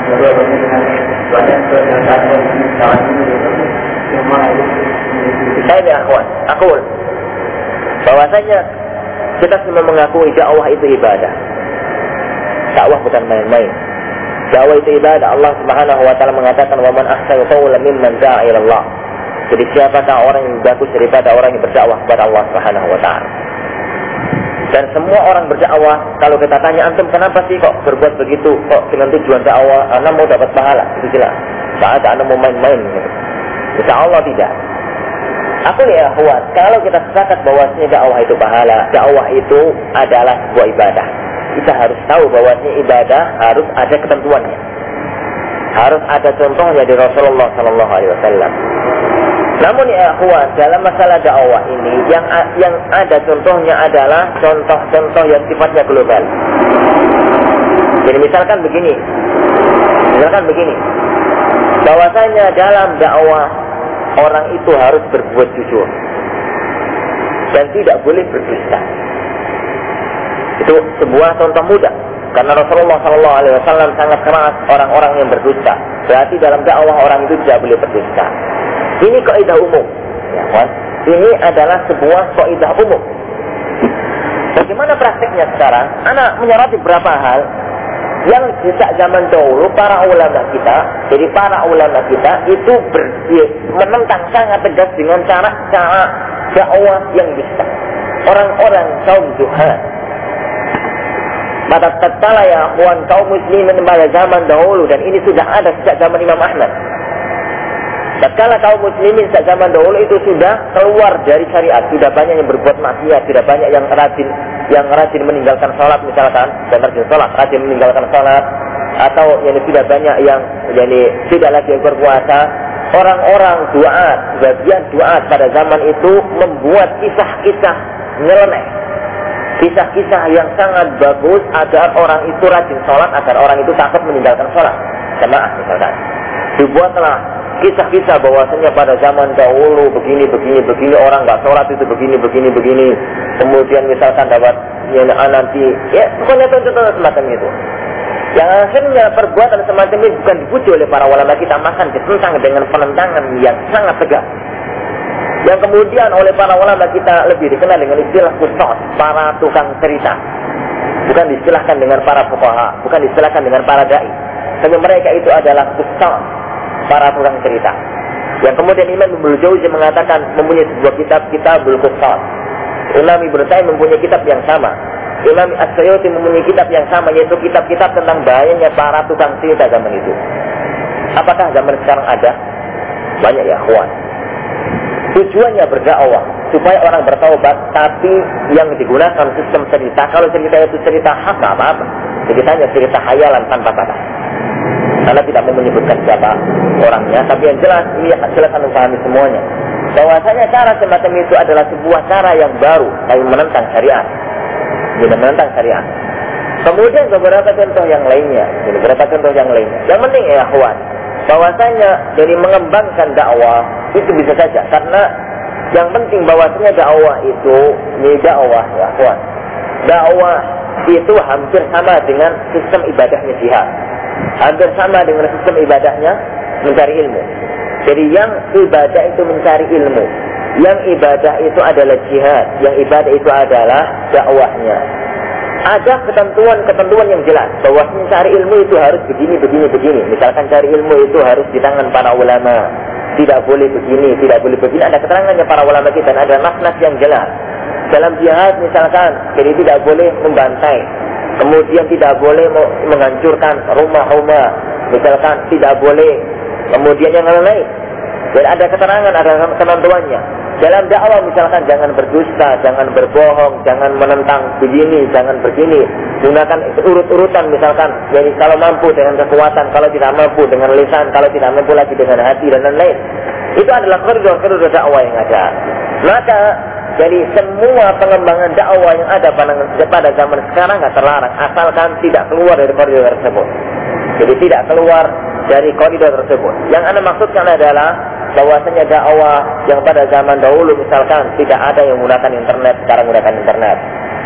kedua dengan banyak pernyataan yang sekarang ini itu. Saya ini akhwat, aku bahwasanya kita semua mengakui dakwah itu ibadah. Dakwah bukan main-main. Dakwah itu ibadah. Allah Subhanahu wa taala mengatakan wa man ahsanu qawlan mimman da'a ila Allah. Jadi siapakah orang yang bagus daripada orang yang berdakwah kepada Allah Subhanahu wa taala? Dan semua orang berdakwah, kalau kita tanya antum kenapa sih kok berbuat begitu? Kok dengan tujuan dakwah, anda mau dapat pahala? Itu jelas. Ada anda mau main-main. Gitu. Insya Allah tidak. Aku ya kuat. Kalau kita sepakat bahwasanya dakwah itu pahala, dakwah itu adalah sebuah ibadah. Kita harus tahu bahwasanya ibadah harus ada ketentuannya. Harus ada contohnya di Rasulullah Sallallahu Alaihi Wasallam. Namun ya akhwat, dalam masalah dakwah ini yang yang ada contohnya adalah contoh-contoh yang sifatnya global. Jadi misalkan begini. Misalkan begini. Bahwasanya dalam dakwah orang itu harus berbuat jujur dan tidak boleh berdusta. Itu sebuah contoh mudah karena Rasulullah Shallallahu Alaihi Wasallam sangat keras orang-orang yang berdusta. Berarti dalam dakwah orang itu tidak boleh berdusta. Ini kaidah umum. Ya, kan? Ini adalah sebuah kaidah umum. Bagaimana prakteknya sekarang? Anak menyoroti beberapa hal yang sejak zaman dahulu para ulama kita, jadi para ulama kita itu ber, ya, menentang sangat tegas dengan cara cara dakwah yang bisa. Orang-orang kaum Tuhan. Pada tatkala ya akhwan kaum muslimin pada zaman dahulu dan ini sudah ada sejak zaman Imam Ahmad. Tatkala kaum muslimin sejak zaman dahulu itu sudah keluar dari syariat, sudah banyak yang berbuat maksiat, sudah banyak yang rajin yang rajin meninggalkan sholat misalkan, dan rajin sholat, rajin meninggalkan sholat, atau yang tidak banyak yang yani tidak lagi berpuasa, orang-orang duaat, sebagian duaat pada zaman itu membuat kisah-kisah nyeleneh. Kisah-kisah yang sangat bagus agar orang itu rajin sholat, agar orang itu takut meninggalkan sholat. Jemaah misalkan. Dibuatlah kisah-kisah bahwasanya pada zaman dahulu begini, begini, begini, orang nggak sholat itu begini, begini, begini. Kemudian misalkan dapat ya, nanti, ya pokoknya contoh-contoh semacam itu. Yang akhirnya perbuatan semacam ini bukan dipuji oleh para ulama kita, makan ditentang dengan penentangan yang sangat tegas. Yang kemudian oleh para ulama kita lebih dikenal dengan istilah kusot, para tukang cerita. Bukan distilahkan dengan para fuqaha, bukan distilahkan dengan para dai. Tapi mereka itu adalah kusot, para tukang cerita. Yang kemudian Imam Ibnu Jauzi mengatakan mempunyai sebuah kitab kitabul kusot. Imam Ibnu Taimiyah mempunyai kitab yang sama Imam As-Sayuti mempunyai kitab yang sama yaitu kitab-kitab tentang bahayanya para tukang cerita zaman itu. Apakah zaman sekarang ada? Banyak ya, kawan. Tujuannya berdakwah supaya orang bertaubat, tapi yang digunakan sistem cerita. Kalau cerita itu cerita hak, apa-apa. Ceritanya cerita hayalan tanpa kata. Karena tidak mau menyebutkan siapa orangnya, tapi yang jelas ini silakan memahami semuanya. Bahwasanya cara semacam itu adalah sebuah cara yang baru, tapi menentang syariat tidak menentang syariat. Kemudian beberapa contoh yang lainnya, beberapa contoh yang lainnya. Yang penting ya kawan, bahwasanya dari mengembangkan dakwah itu bisa saja karena yang penting bahwasanya dakwah itu ini dakwah ya kawan. Dakwah itu hampir sama dengan sistem ibadahnya jihad. Hampir sama dengan sistem ibadahnya mencari ilmu. Jadi yang ibadah itu mencari ilmu. Yang ibadah itu adalah jihad, yang ibadah itu adalah dakwahnya. Ada ketentuan-ketentuan yang jelas bahwa mencari ilmu itu harus begini, begini, begini. Misalkan cari ilmu itu harus di tangan para ulama. Tidak boleh begini, tidak boleh begini. Ada keterangannya para ulama kita, ada nas-nas yang jelas. Dalam jihad misalkan, jadi tidak boleh membantai. Kemudian tidak boleh menghancurkan rumah-rumah. Misalkan tidak boleh. Kemudian yang lain-lain. Dan ada keterangan, ada ketentuannya. Dalam dakwah misalkan jangan berdusta, jangan berbohong, jangan menentang begini, jangan begini. Gunakan urut-urutan misalkan. Jadi kalau mampu dengan kekuatan, kalau tidak mampu dengan lisan, kalau tidak mampu lagi dengan hati dan lain-lain. Itu adalah koridor-koridor dakwah yang ada. Maka jadi semua pengembangan dakwah yang ada pada zaman sekarang nggak terlarang asalkan tidak keluar dari koridor tersebut. Jadi tidak keluar dari koridor tersebut. Yang anda maksudkan adalah bahwasanya dakwah yang pada zaman dahulu misalkan tidak ada yang menggunakan internet, sekarang menggunakan internet.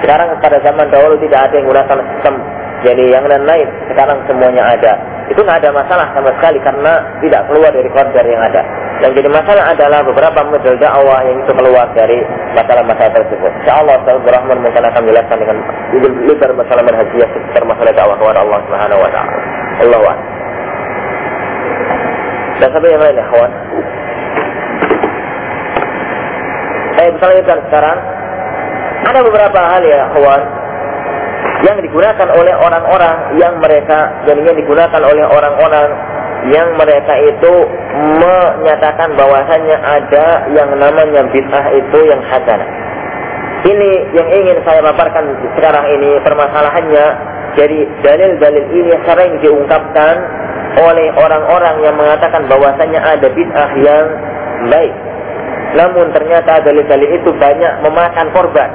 Sekarang pada zaman dahulu tidak ada yang menggunakan sistem jadi yang lain-lain sekarang semuanya ada. Itu nggak ada masalah sama sekali karena tidak keluar dari koridor yang ada. Yang jadi masalah adalah beberapa model dakwah yang itu keluar dari masalah-masalah tersebut. Insya Allah, Rahman mungkin akan menjelaskan dengan lebar masalah manhajiyah seputar masalah dakwah kepada Allah Subhanahu Wa Taala. Allah Dan sampai yang lain ya, kawan. saya bisa lanjutkan sekarang. Ada beberapa hal ya, kawan, yang digunakan oleh orang-orang yang mereka jadinya digunakan oleh orang-orang yang mereka itu menyatakan bahwasanya ada yang namanya bid'ah itu yang hasanah. Ini yang ingin saya paparkan sekarang ini permasalahannya. Jadi dalil-dalil ini sering diungkapkan oleh orang-orang yang mengatakan bahwasanya ada bid'ah yang baik. Namun ternyata dalil-dalil itu banyak memakan korban.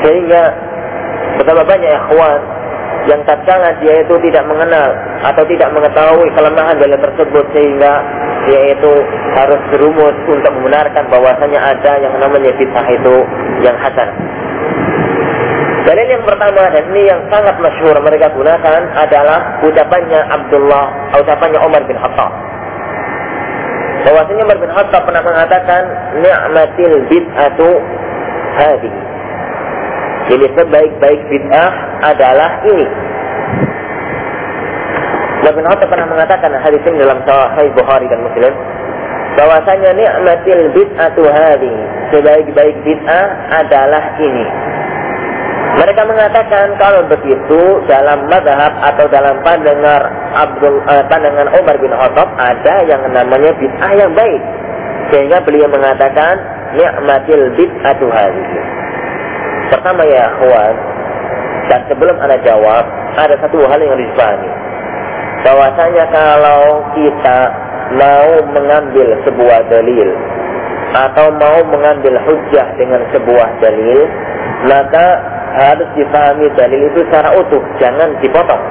Sehingga betapa banyak ikhwan yang tatkala dia itu tidak mengenal atau tidak mengetahui kelemahan dalil tersebut sehingga dia itu harus berumus untuk membenarkan bahwasanya ada yang namanya fitnah itu yang hasan. Dalil yang pertama dan ini yang sangat masyhur mereka gunakan adalah ucapannya Abdullah, ucapannya Umar bin Khattab bahwasanya Umar bin Khattab pernah mengatakan ni'matil bid'atu hadi. Jadi sebaik-baik bid'ah adalah ini. Bin Khattab pernah mengatakan hadis ini dalam Sahih Bukhari dan Muslim bahwasanya nikmatil bid'atu hadhi sebaik-baik bid'ah adalah ini mereka mengatakan kalau begitu dalam madhab atau dalam pandangan Abdul eh, pandangan Umar bin Khattab ada yang namanya bid'ah yang baik. Sehingga beliau mengatakan ni'matil bid'atu hadhihi. Pertama ya akhwan, dan sebelum Anda jawab, ada satu hal yang harus dipahami. Bahwasanya kalau kita mau mengambil sebuah dalil atau mau mengambil hujah dengan sebuah dalil, maka harus dipahami dalil itu secara utuh, jangan dipotong.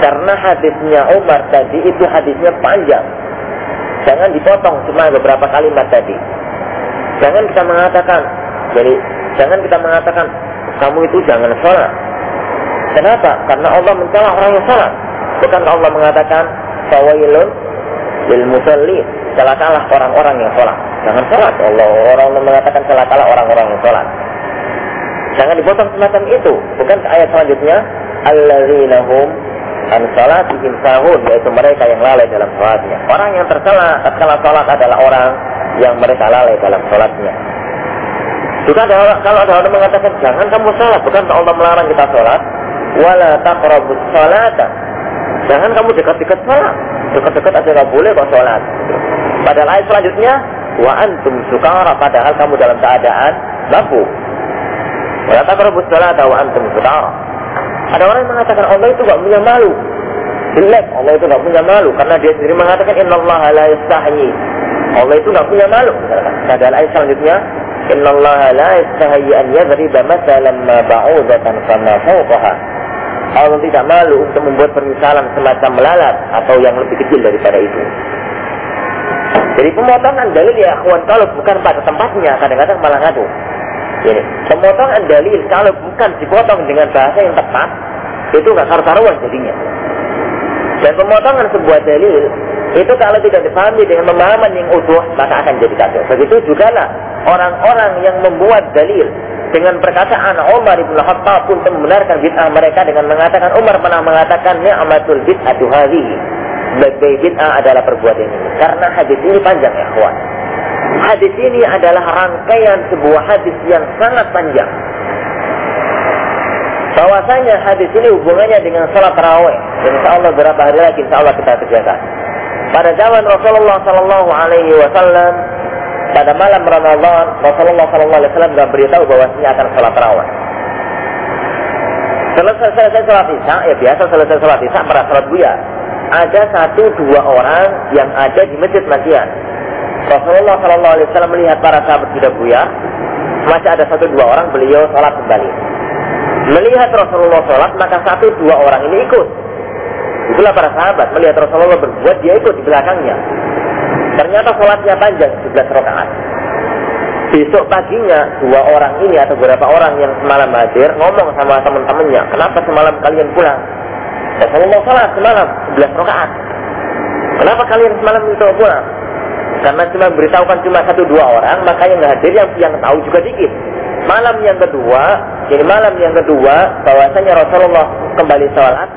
Karena hadisnya Umar tadi itu hadisnya panjang. Jangan dipotong cuma beberapa kalimat tadi. Jangan kita mengatakan, jadi jangan kita mengatakan kamu itu jangan sholat. Kenapa? Karena Allah mencela orang yang sholat. Bukan Allah mengatakan fawailun lil musallin. Celakalah orang-orang yang sholat. Jangan sholat. Allah orang mengatakan celakalah orang-orang yang sholat. Jangan dipotong semacam itu. Bukan ayat selanjutnya, alladzina hum an salatihim sahun, yaitu mereka yang lalai dalam salatnya. Orang yang tercela tatkala salat adalah orang yang mereka lalai dalam salatnya. Juga ada, kalau ada orang mengatakan jangan kamu salat, bukan Allah melarang kita salat, wala taqrabus salata. Jangan kamu dekat-dekat salat. Dekat-dekat aja nggak boleh kok salat. Padahal ayat selanjutnya, wa antum sukara padahal kamu dalam keadaan mabuk. Wala taqrabus salata wa antum sukara. Ada orang yang mengatakan Allah itu gak punya malu. Jelek, Allah itu gak punya malu karena dia sendiri mengatakan Allah la yastahi. Allah itu gak punya malu. Padahal ayat selanjutnya Allah la yastahi an yadriba masalan ma ba'udatan sama fawqaha. Allah tidak malu untuk membuat permisalan semacam melalat atau yang lebih kecil daripada itu. Jadi pemotongan dalil ya akhwan kalau bukan pada tempatnya kadang-kadang malah ngadu. Ini, pemotongan dalil kalau bukan dipotong dengan bahasa yang tepat, itu nggak karu-karuan jadinya. Dan pemotongan sebuah dalil itu kalau tidak dipahami dengan pemahaman yang utuh, maka akan jadi kacau. Begitu juga lah orang-orang yang membuat dalil dengan perkataan Umar ibn Khattab pun membenarkan bid'ah mereka dengan mengatakan Umar pernah mengatakan ni'matul bid'atu hadhihi. Baik bid'ah adalah perbuatan ini. Karena hadis ini panjang ya, kawan. Hadis ini adalah rangkaian sebuah hadis yang sangat panjang. Bahwasanya hadis ini hubungannya dengan salat tarawih. Insya Allah berapa hari lagi insya Allah kita kerjakan. Pada zaman Rasulullah Sallallahu Alaihi Wasallam pada malam Ramadan Rasulullah Sallallahu Alaihi Wasallam sudah beritahu akan salat tarawih. Selesai selesai salat isya, ya biasa selesai salat isya para salat buya. Ada satu dua orang yang ada di masjid Madian Rasulullah Wasallam melihat para sahabat sudah buyar, masih ada satu dua orang beliau sholat kembali. Melihat Rasulullah sholat, maka satu dua orang ini ikut. Itulah para sahabat melihat Rasulullah berbuat, dia ikut di belakangnya. Ternyata sholatnya panjang, 11 rakaat. Besok paginya dua orang ini atau beberapa orang yang semalam hadir ngomong sama teman-temannya, kenapa semalam kalian pulang? Rasulullah sholat semalam 11 rakaat. Kenapa kalian semalam itu pulang? Karena cuma beritahukan cuma satu dua orang, maka yang hadir yang yang tahu juga dikit. Malam yang kedua, jadi malam yang kedua, bahwasanya Rasulullah kembali sholat,